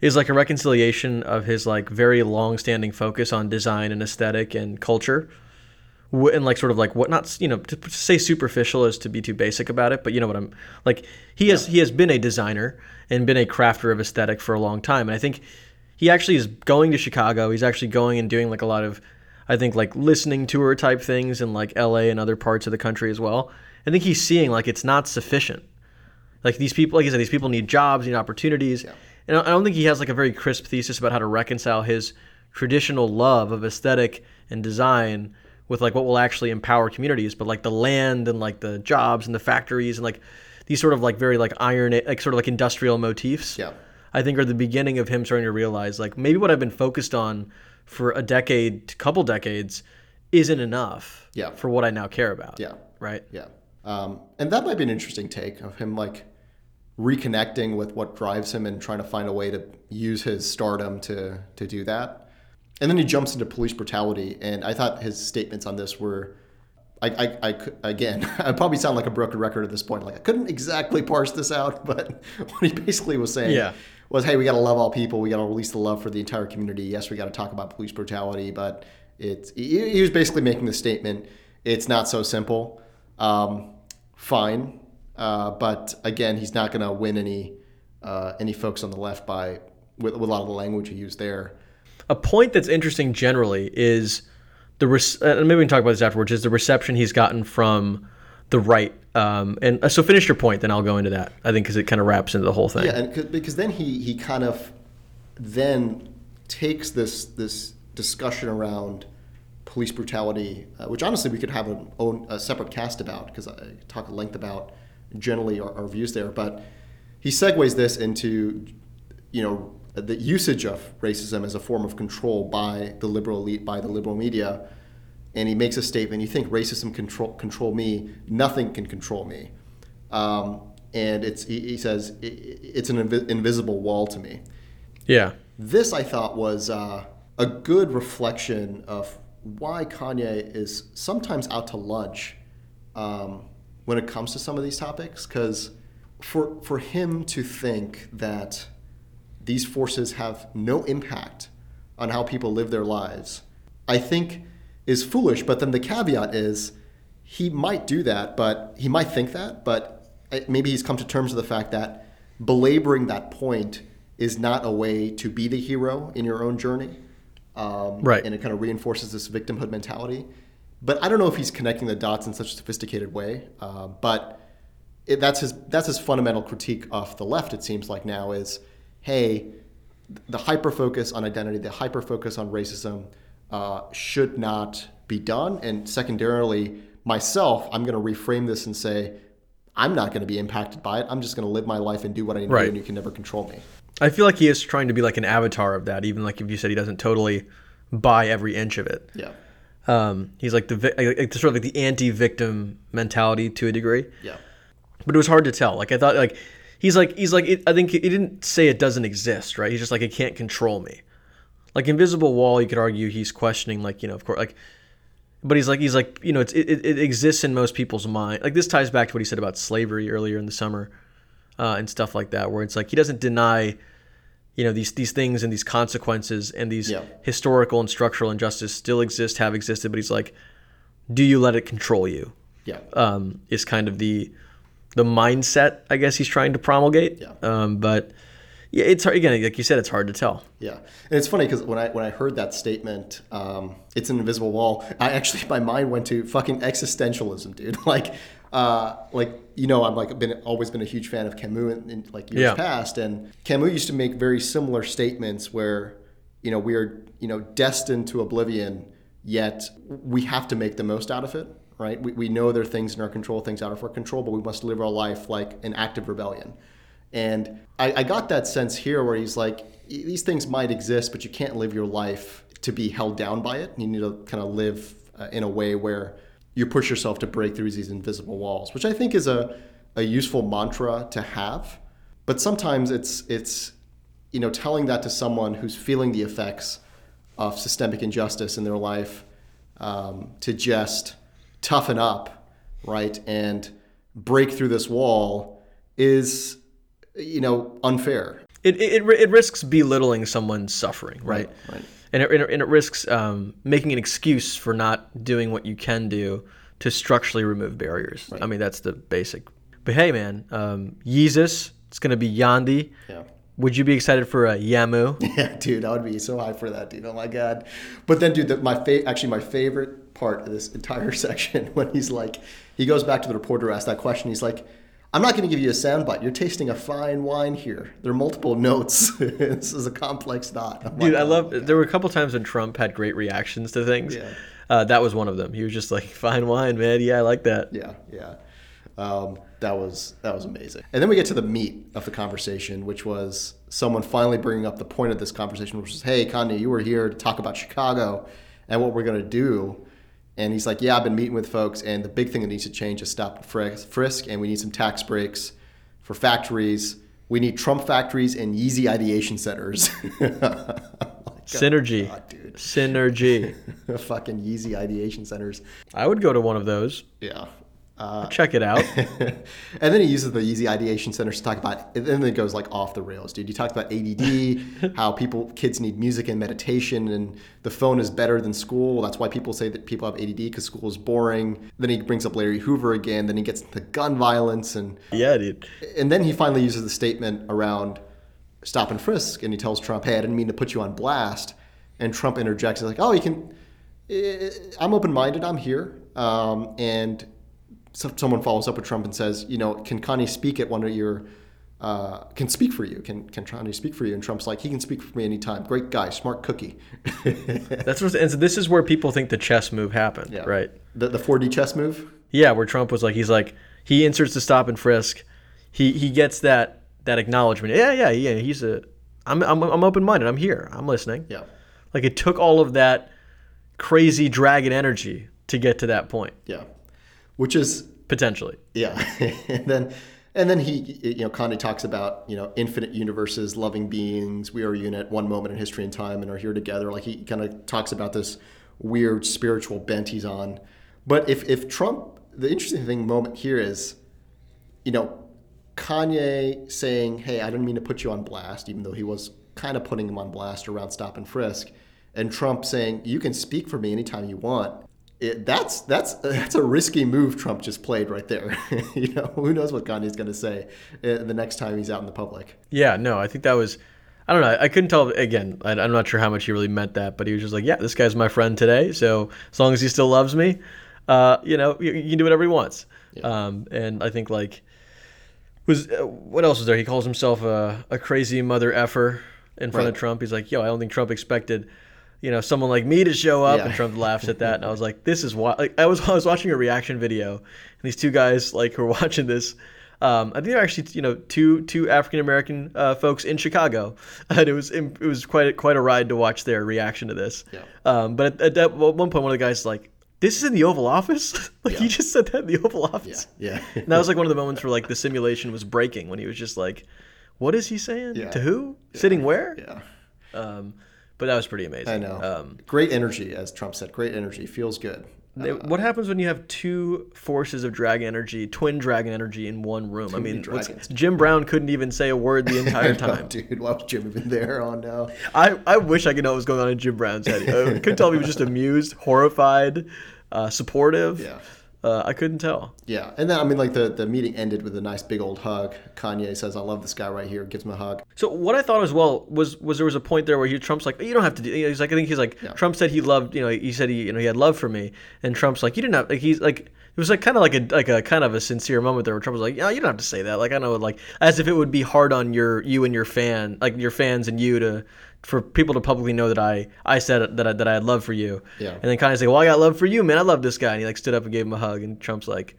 is like a reconciliation of his like very long-standing focus on design and aesthetic and culture. And like sort of like what not you know to say superficial is to be too basic about it but you know what i'm like he has he has been a designer and been a crafter of aesthetic for a long time and i think he actually is going to chicago. He's actually going and doing like a lot of i think like listening tour type things in like la and other parts of the country as well. I think he's seeing like it's not sufficient like these people like i said these people need jobs need opportunities and i I don't think he has like a very crisp thesis about how to reconcile his traditional love of aesthetic and design with like what will actually empower communities but like the land and like the jobs and the factories and like these sort of like very like iron like sort of like industrial motifs Yeah. i think are the beginning of him starting to realize like maybe what i've been focused on for a decade couple decades isn't enough Yeah. for what i now care about Yeah. right Yeah. Um, and that might be an interesting take of him like reconnecting with what drives him and trying to find a way to use his stardom to to do that. And then he jumps into police brutality, and I thought his statements on this were, I, I, I again, <laughs> I probably sound like a broken record at this point. Like I couldn't exactly parse this out, <laughs> but what he basically was saying Yeah. was, hey, we got to love all people. We got to release the love for the entire community. Yes, we got to talk about police brutality, but it's he, he was basically making the statement, it's not so simple. Um, fine, uh, but again, he's not going to win any uh, any folks on the left by with, with a lot of the language he used there. a point that's interesting generally is the res- uh, maybe we can talk about this afterwards. Is the reception he's gotten from the right? Um, and uh, so finish your point, then I'll go into that. I think because it kind of wraps into the whole thing. Yeah, and 'cause- because then he he kind of then takes this this discussion around police brutality, uh, which honestly we could have an own a separate cast about because I talk at length about generally our, our views there. But he segues this into you know the usage of racism as a form of control by the liberal elite, by the liberal media, and he makes a statement: "You think racism control control me? Nothing can control me." Um, and it's he, he says "I- I- it's an invi- invisible wall to me. Yeah. This I thought was uh, a good reflection of why Kanye is sometimes out to lunch um, when it comes to some of these topics. Because for for him to think that these forces have no impact on how people live their lives, I think is foolish. But then the caveat is he might do that, but he might think that, but maybe he's come to terms with the fact that belaboring that point is not a way to be the hero in your own journey. Um, Right. And it kind of reinforces this victimhood mentality. But I don't know if he's connecting the dots in such a sophisticated way. Uh, but it, that's his that's his fundamental critique of the left. It seems like now is, hey, the hyper focus on identity, the hyper focus on racism, uh, should not be done. And secondarily, myself, I'm going to reframe this and say, I'm not going to be impacted by it. I'm just going to live my life and do what I need to do, and you can never control me. I feel like he is trying to be like an avatar of that, even like if you said he doesn't totally buy every inch of it. Yeah, Um, he's like the like, sort of like the anti-victim mentality to a degree. yeah, but it was hard to tell. Like I thought, like he's like he's like it, I think he didn't say it doesn't exist, right? He's just like it can't control me. Like Invisible Wall, you could argue he's questioning, like you know, of course, like, but he's like he's like you know, it's, it, it exists in most people's mind. Like this ties back to what he said about slavery earlier in the summer, uh, and stuff like that, where it's like he doesn't deny, you know, these these things and these consequences and these Yeah. historical and structural injustice still exist, have existed, but he's like, do you let it control you? yeah. um, is kind of the the mindset I guess he's trying to promulgate. Yeah. Um, but yeah, it's hard, again like you said, it's hard to tell. Yeah, and it's funny because when I when I heard that statement, um, it's an invisible wall. I actually <laughs> my mind went to fucking existentialism, dude. <laughs> Like, uh, like you know, I'm like been always been a huge fan of Camus in, in like years Yeah. past, and Camus used to make very similar statements where you know we are you know destined to oblivion, yet we have to make the most out of it. Right? We, we know there are things in our control, things out of our control, but we must live our life like an active rebellion. And I, I got that sense here where he's like, these things might exist, but you can't live your life to be held down by it. You need to kind of live uh, in a way where you push yourself to break through these invisible walls, which I think is a, a useful mantra to have. But sometimes it's it's you know telling that to someone who's feeling the effects of systemic injustice in their life um, to just toughen up, right, and break through this wall is you know unfair. It it, it, risks belittling someone's suffering, right? right. It, and it, and it risks um, making an excuse for not doing what you can do to structurally remove barriers. I mean, that's the basic. But hey, man, um, Yeezus, it's gonna be Yandhi. Yeah. Would you be excited for a Yamu? <laughs> Yeah, dude, I would be so high for that, dude. Oh my god! But then, dude, the, my fa- actually my favorite part of this entire <laughs> section when he's like, he goes back to the reporter asks that question. He's like, "I'm not going to give you a soundbite. You're tasting a fine wine here. There are multiple notes. <laughs> this is a complex thought." I'm Dude, like, I "Oh love. God." There were a couple times when Trump had great reactions to things. Yeah. Uh, that was one of them. He was just like, <laughs> "Fine wine, man. Yeah, I like that." Yeah, yeah. Um, that was that was amazing. And then we get to the meat of the conversation, which was someone finally bringing up the point of this conversation, which was, "Hey, Kanye, you were here to talk about Chicago and what we're gonna do." And he's like, "Yeah, I've been meeting with folks, and the big thing that needs to change is stop and frisk, and we need some tax breaks for factories. We need Trump factories and Yeezy ideation centers." <laughs> Like, oh Synergy. God, dude. Synergy. <laughs> Fucking Yeezy ideation centers. I would go to one of those. Yeah. Uh, Check it out. <laughs> and then he uses the Yeezy Ideation Centers to talk about, and then it goes like off the rails, dude. You talked about ADD, <laughs> how people, kids need music and meditation, and the phone is better than school. That's why people say that people have ADD because school is boring. Then he brings up Larry Hoover again. Then he gets into gun violence, and yeah, dude. and then he finally uses the statement around stop and frisk, and he tells Trump, "Hey, I didn't mean to put you on blast." And Trump interjects, he's like, "Oh, you can." eh, I'm open minded. I'm here. Um, and so someone follows up with Trump and says, you know, can Kanye speak at one of your uh, can speak for you? Can can Kanye speak for you? And Trump's like, he can speak for me anytime. Great guy, smart cookie. <laughs> That's what, and so this is where people think the chess move happened, Yeah. right? the the 4D chess move. Yeah, where Trump was like, he's like, he inserts the stop and frisk. He he gets that that acknowledgement. Yeah, yeah, yeah. He's a, I'm I'm I'm open minded. I'm here. I'm listening. Yeah, Like it took all of that crazy dragon energy to get to that point, yeah. Which is potentially. Yeah, <laughs> and then and then he, you know, Kanye talks about you know infinite universes, loving beings. We are a unit, one moment in history and time, and are here together. Like he kind of talks about this weird spiritual bent he's on. But if if Trump, the interesting thing moment here is, you know, Kanye saying, "Hey, I didn't mean to put you on blast," even though he was kind of putting him on blast around stop and frisk, and Trump saying, "You can speak for me anytime you want." It, that's that's <laughs> that's a risky move Trump just played right there. <laughs> you know, who knows what Kanye's going to say uh, the next time he's out in the public. Yeah, no, I think that was. I don't know. I couldn't tell. Again, I, I'm not sure how much he really meant that, but he was just like, "Yeah, this guy's my friend today. So as long as he still loves me, uh, you know, you, you can do whatever he wants." Um, and I think like was uh, what else was there? He calls himself a, a crazy mother effer in front of Trump. He's like, "Yo, I don't think Trump expected." You know, someone like me to show up, Yeah. and Trump laughs at that, and I was like, "This is why." Like, I was I was watching a reaction video, and these two guys like who were <laughs> watching this. Um, I think they're actually you know two two African American uh, folks in Chicago, <laughs> and it was it was quite a, quite a ride to watch their reaction to this. Yeah. Um, but at, at that one point, one of the guys is like, "This is in the Oval Office." <laughs> like he Yeah. just said that in the Oval Office. Yeah, And that was like one of the moments where like the simulation was breaking when he was just like, "What is he saying? Yeah. To who? Sitting where?" yeah. Um, but that was pretty amazing. I know. Um, great energy, as Trump said. Great energy feels good. they- what happens when you have two forces of dragon energy, twin dragon energy, in one room? I mean. Jim Brown couldn't even say a word the <laughs> entire know, time. dude. Why was Jim even there? Oh no. I, I wish I could know what was going on in Jim Brown's head. I couldn't tell if he was just amused, horrified, uh, supportive. Yeah. Uh, I couldn't tell. Yeah, and then I mean, like the the meeting ended with a nice big old hug. Kanye says, "I love this guy right here." Gives him a hug. So what I thought as well was was there was a point there where he, Trump's like you don't have to do. You know, he's like I think he's like Yeah. Trump said he loved you know he said he you know he had love for me and Trump's like you didn't have like he's like it was like kind of like a like a kind of a sincere moment there where Trump was like yeah you don't have to say that like I know like as if it would be hard on your you and your fan like your fans and you to for people to publicly know that I I said that I, that I had love for you Yeah. and then of say well I got love for you man I love this guy and he like stood up and gave him a hug and Trump's like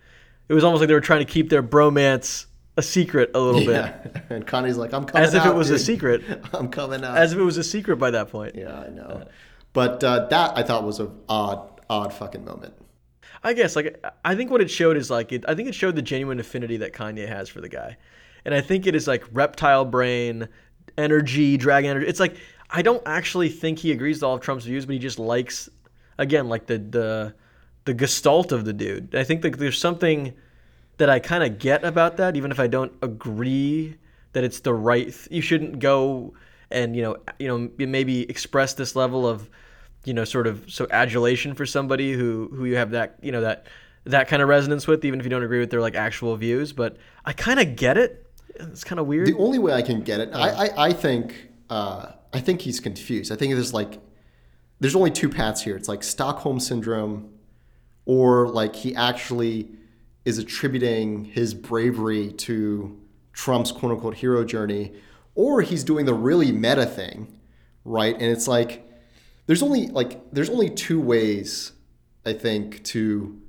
it was almost like they were trying to keep their bromance a secret a little bit Yeah, <laughs> and Kanye's like, "I'm coming." Out. As if it out, was a secret <laughs> I'm coming out. as if it was a secret by that point. yeah, I know. But uh, that I thought was a odd, odd fucking moment. I guess like I think what it showed is like it, I think it showed the genuine affinity that Kanye has for the guy, and I think it is like reptile brain, energy, dragon energy. It's like I don't actually think he agrees with all of Trump's views, but he just likes again like the the the gestalt of the dude. I think that there's something that I kind of get about that, even if I don't agree that it's the right. Th- you shouldn't go and you know you know maybe express this level of you know sort of so adulation for somebody who who you have that you know that that kind of resonance with, even if you don't agree with their like actual views. But I kind of get it. It's kind of weird. The only way I can get it, I, I, I think, uh, I think he's confused. I think there's like, there's only two paths here. It's like Stockholm syndrome, or like he actually is attributing his bravery to Trump's quote unquote hero journey, or he's doing the really meta thing, right? And it's like, there's only like, there's only two ways, I think, to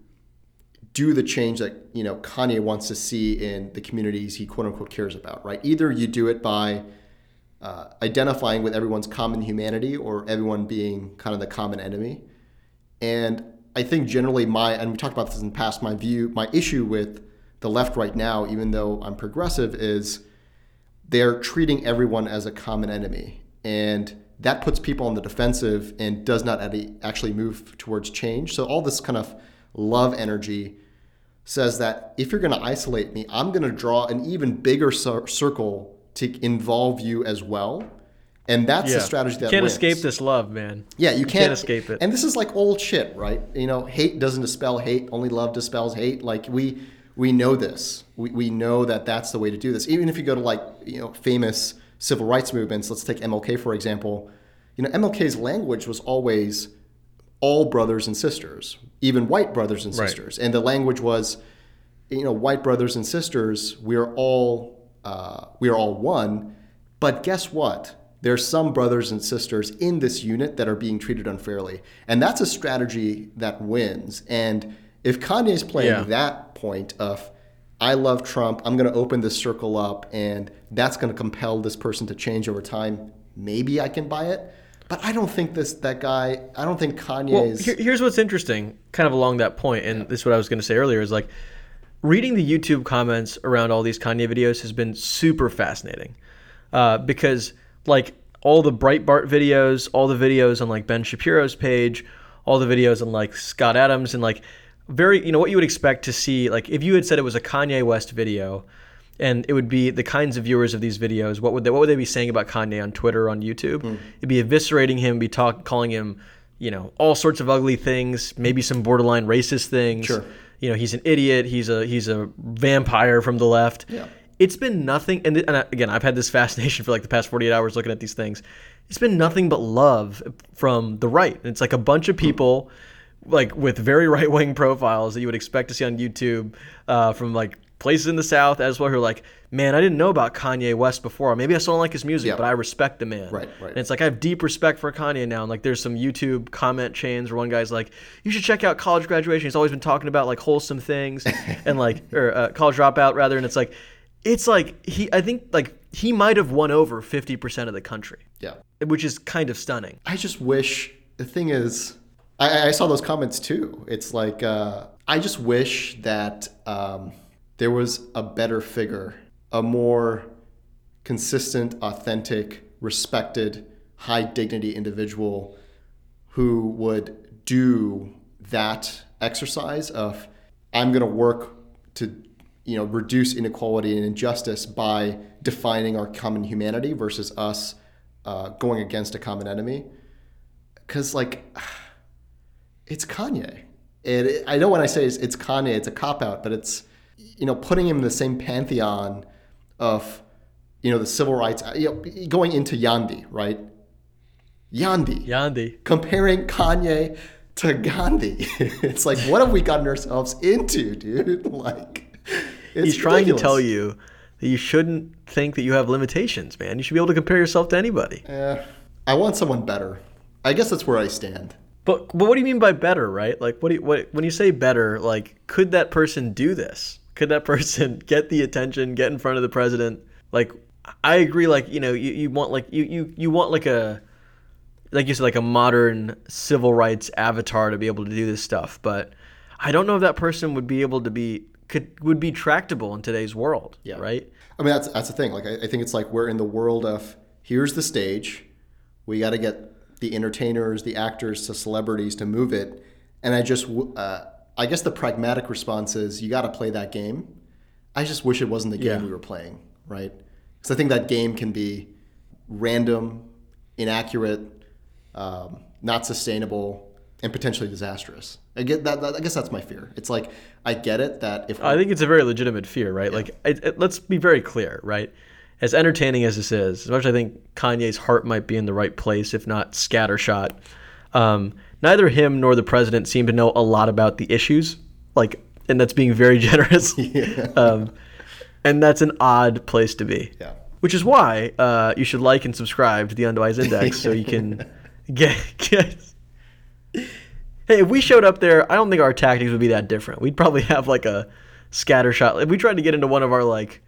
do the change that you know Kanye wants to see in the communities he quote unquote cares about, right? Either you do it by uh, identifying with everyone's common humanity or everyone being kind of the common enemy. And I think generally my and we talked about this in the past. My view, my issue with the left right now, even though I'm progressive, is they're treating everyone as a common enemy, and that puts people on the defensive and does not actually move towards change. So all this kind of love energy says that if you're going to isolate me, I'm going to draw an even bigger cir- circle to involve you as well. And that's the strategy that you can't wins. escape this love, man. Yeah, you can't, escape it. And this is like old shit, right? You know, hate doesn't dispel hate. Only love dispels hate. Like we we know this. We, we know that that's the way to do this. Even if you go to like you know famous civil rights movements, let's take MLK for example. You know, MLK's language was always all brothers and sisters, even white brothers and Right. sisters. And the language was, you know, white brothers and sisters, we are all uh, we are all one. But guess what? There's some brothers and sisters in this unit that are being treated unfairly, and that's a strategy that wins. And if Kanye's playing Yeah. that point of I love Trump, I'm going to open this circle up, and that's going to compel this person to change over time. Maybe I can buy it, but I don't think this that guy. I don't think Well, Kanye's. here, here's what's interesting, kind of along that point, and this is what I was going to say earlier, is like reading the YouTube comments around all these Kanye videos has been super fascinating, uh, because like all the Breitbart videos, all the videos on like Ben Shapiro's page, all the videos on like Scott Adams, and like very, you know, what you would expect to see, like if you had said it was a Kanye West video. And it would be the kinds of viewers of these videos. What would they, what would they be saying about Kanye on Twitter, on YouTube? Hmm. It'd be eviscerating him, be talk, calling him, you know, all sorts of ugly things, maybe some borderline racist things. Sure. You know, he's an idiot. He's a he's a vampire from the left. Yeah. It's been nothing. And, th- and I- again, I've had this <laughs> fascination for like the past 48 hours looking at these things. It's been nothing but love from the right. It's like a bunch of hmm. people, like with very <laughs> right wing profiles that you would expect to see on YouTube uh, from like places in the South as well who are like, man, I didn't know about Kanye West before. Maybe I still don't like his music, Yeah. but I respect the man. Right, right. And it's like I have deep respect for Kanye now. And like there's some YouTube comment chains where one guy's like, you should check out college graduation. He's always been talking about like wholesome things <laughs> and like or uh, college dropout rather. And it's like, it's like he. I think like he might have won over fifty percent of the country, yeah. which is kind of stunning. I just wish the thing is, I, I saw those comments too. It's like uh, I just wish that um, there was a better figure, a more consistent, authentic, respected, high dignity individual who would do that exercise of I'm going to work to you know reduce inequality and injustice by defining our common humanity versus us uh, going against a common enemy because like it's Kanye and it, I know when I say it's, it's Kanye it's a cop out but it's you know putting him in the same pantheon of you know the civil rights you know, going into Yandhi right Yandhi Yandhi. comparing Kanye to Gandhi. <laughs> it's like, what have we gotten ourselves into, dude? <laughs> Like, it's He's trying to tell you that you shouldn't think that you have limitations, man. You should be able to compare yourself to anybody. Eh, I want someone better. I guess that's where I stand. But but what do you mean by better, right? Like what do you, what when you say better, like could that person do this? Could that <laughs> person get the attention, get in front of the president? Like I agree like, you know, you, you want like you, you you want like a like you said like a modern civil rights avatar to be able to do this stuff, but I don't know if that person would be able to be could would be tractable in today's world, Yeah. right? I mean, that's that's the thing. Like, I, I think it's like we're in the world of here's the stage. We got to get the entertainers, the actors, to celebrities to move it. And I just, uh, I guess the pragmatic response is you got to play that game. I just wish it wasn't the game Yeah. we were playing, right? Because I think that game can be random, inaccurate, um, not sustainable, and potentially disastrous. I get that, that. I guess that's my fear. It's like I get it that if I think it's a very legitimate fear, right? Like, it, it- let's be very clear, right? As entertaining as this is, as much as I think Kanye's heart might be in the right place, if not scattershot, um, neither him nor the president seem to know a lot about the issues. Like, and that's being very <laughs> generous. <laughs> um, and that's an odd place to be. Yeah. Which is why uh, you should like and subscribe to the Unwise Index so you can <laughs> get, get. Hey, if we showed up there, I don't think our tactics would be that different. We'd probably have like a scatter shot. If we tried to get into one of our like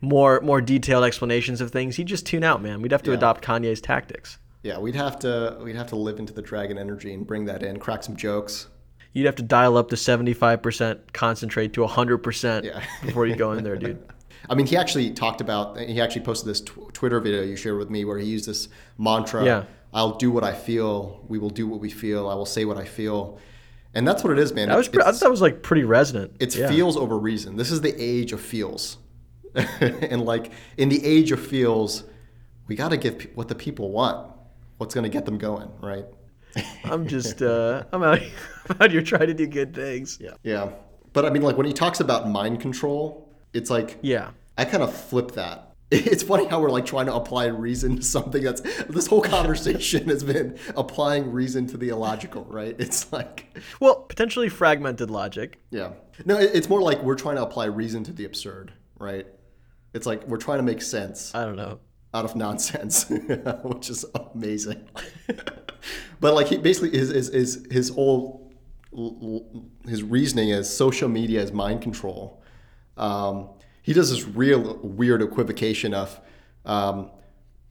more more detailed explanations of things, he'd just tune out, man. We'd have to Yeah. adopt Kanye's tactics. Yeah, we'd have to we'd have to live into the dragon energy and bring that in, crack some jokes. You'd have to dial up the 75% concentrate to 100% Yeah. <laughs> before you go in there, dude. I mean, he actually talked about he actually posted this tw- Twitter video you shared with me where he used this mantra, Yeah. I'll do what I feel, we will do what we feel, I will say what I feel. And that's what it is, man. That was pre- I thought that was like pretty resonant. It's Yeah. feels over reason. This is the age of feels. <laughs> and like in the age of feels, we got to give pe- what the people want. What's going to get them going, right? <laughs> I'm just uh, I'm out, <laughs> I'm out here trying to do good things. Yeah. Yeah. But I mean like when he talks about mind control, it's like Yeah. I kind of flip that. it's funny how we're like trying to apply reason to something that's this whole conversation has been applying reason to the illogical, right? It's like, Well, potentially fragmented logic. yeah, no, it's more like we're trying to apply reason to the absurd, right? It's like we're trying to make sense I don't know. out of nonsense, <laughs> which is amazing. <laughs> but like he basically his his his, his whole his reasoning is social media is mind control. Um, he does this real weird equivocation of. Um,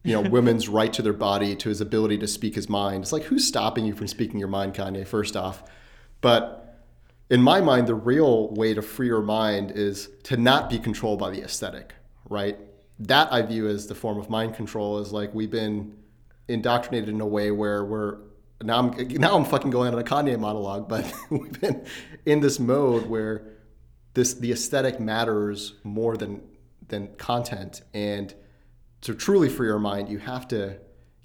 you know, <laughs> women's right to their body, to his ability to speak his mind. It's like, who's stopping you from speaking your mind, Kanye, first off? But in my mind, the real way to free your mind is to not be controlled by the aesthetic, right? That I view as the form of mind control. Is like we've been indoctrinated in a way where we're now I'm <laughs> now I'm fucking going on a Kanye monologue, but <laughs> we've been in this mode where this the aesthetic matters more than than content, and to truly free your mind, you have to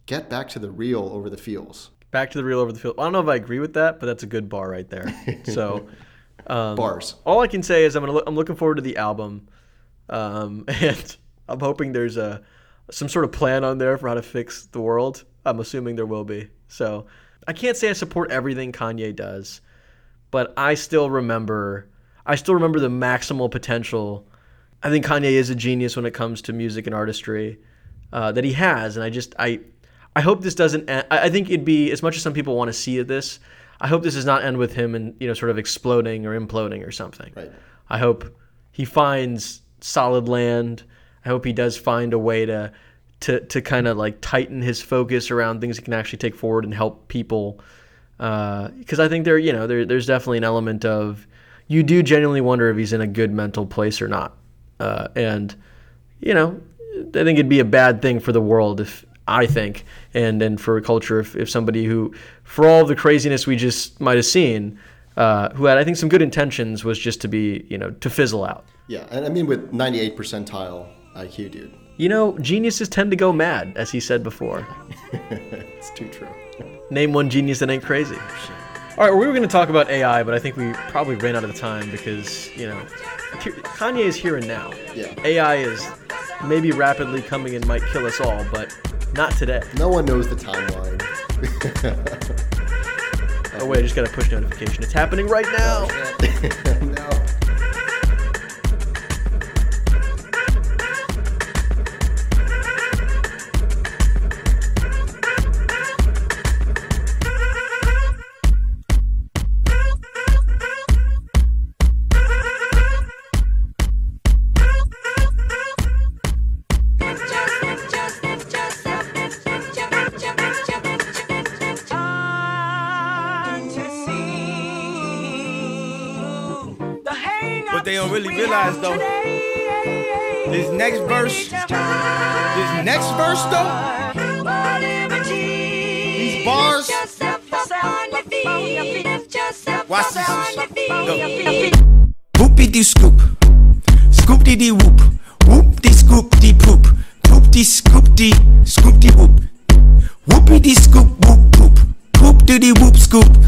get back to the real over the feels. Back to the real over the field. I don't know if I agree with that, but that's a good bar right there. So, <laughs> um, Bars. all I can say is I'm gonna look, I'm looking forward to the album, um, <laughs> and I'm hoping there's a some sort of plan on there for how to fix the world. I'm assuming there will be. So I can't say I support everything Kanye does, but I still remember I still remember the maximal potential. I think Kanye is a genius when it comes to music and artistry uh, that he has, and I just I I hope this doesn't. End, I think it'd be as much as some people want to see this. I hope this does not end with him and you know sort of exploding or imploding or something. Right. I hope he finds solid land. I hope he does find a way to to to kind of like tighten his focus around things he can actually take forward and help people. Because I think there, you know, there, there's definitely an element of you do genuinely wonder if he's in a good mental place or not. Uh, and you know, I think it'd be a bad thing for the world if I think, and and for a culture if, if somebody who, for all the craziness we just might have seen, uh, who had I think some good intentions was just to be you know to fizzle out. Yeah, and I mean with 98 percentile IQ, dude. You know, geniuses tend to go mad, as he said before. <laughs> it's too true. Name one genius that ain't crazy. All right, well, we were going to talk about AI, but I think we probably ran out of time because you know, Kanye is here and now. Yeah. AI is maybe rapidly coming and might kill us all, but not today. No one knows the timeline. <laughs> Oh wait, I just got a push notification. It's happening right now. <laughs> next verse, this next verse though, these bars. Watch this. Whoopie dee scoop, scoop dee dee whoop, whoop dee scoop dee poop, poop dee scoop dee scoop dee whoop, Whoopity dee scoop whoop poop, poop dee dee whoop scoop.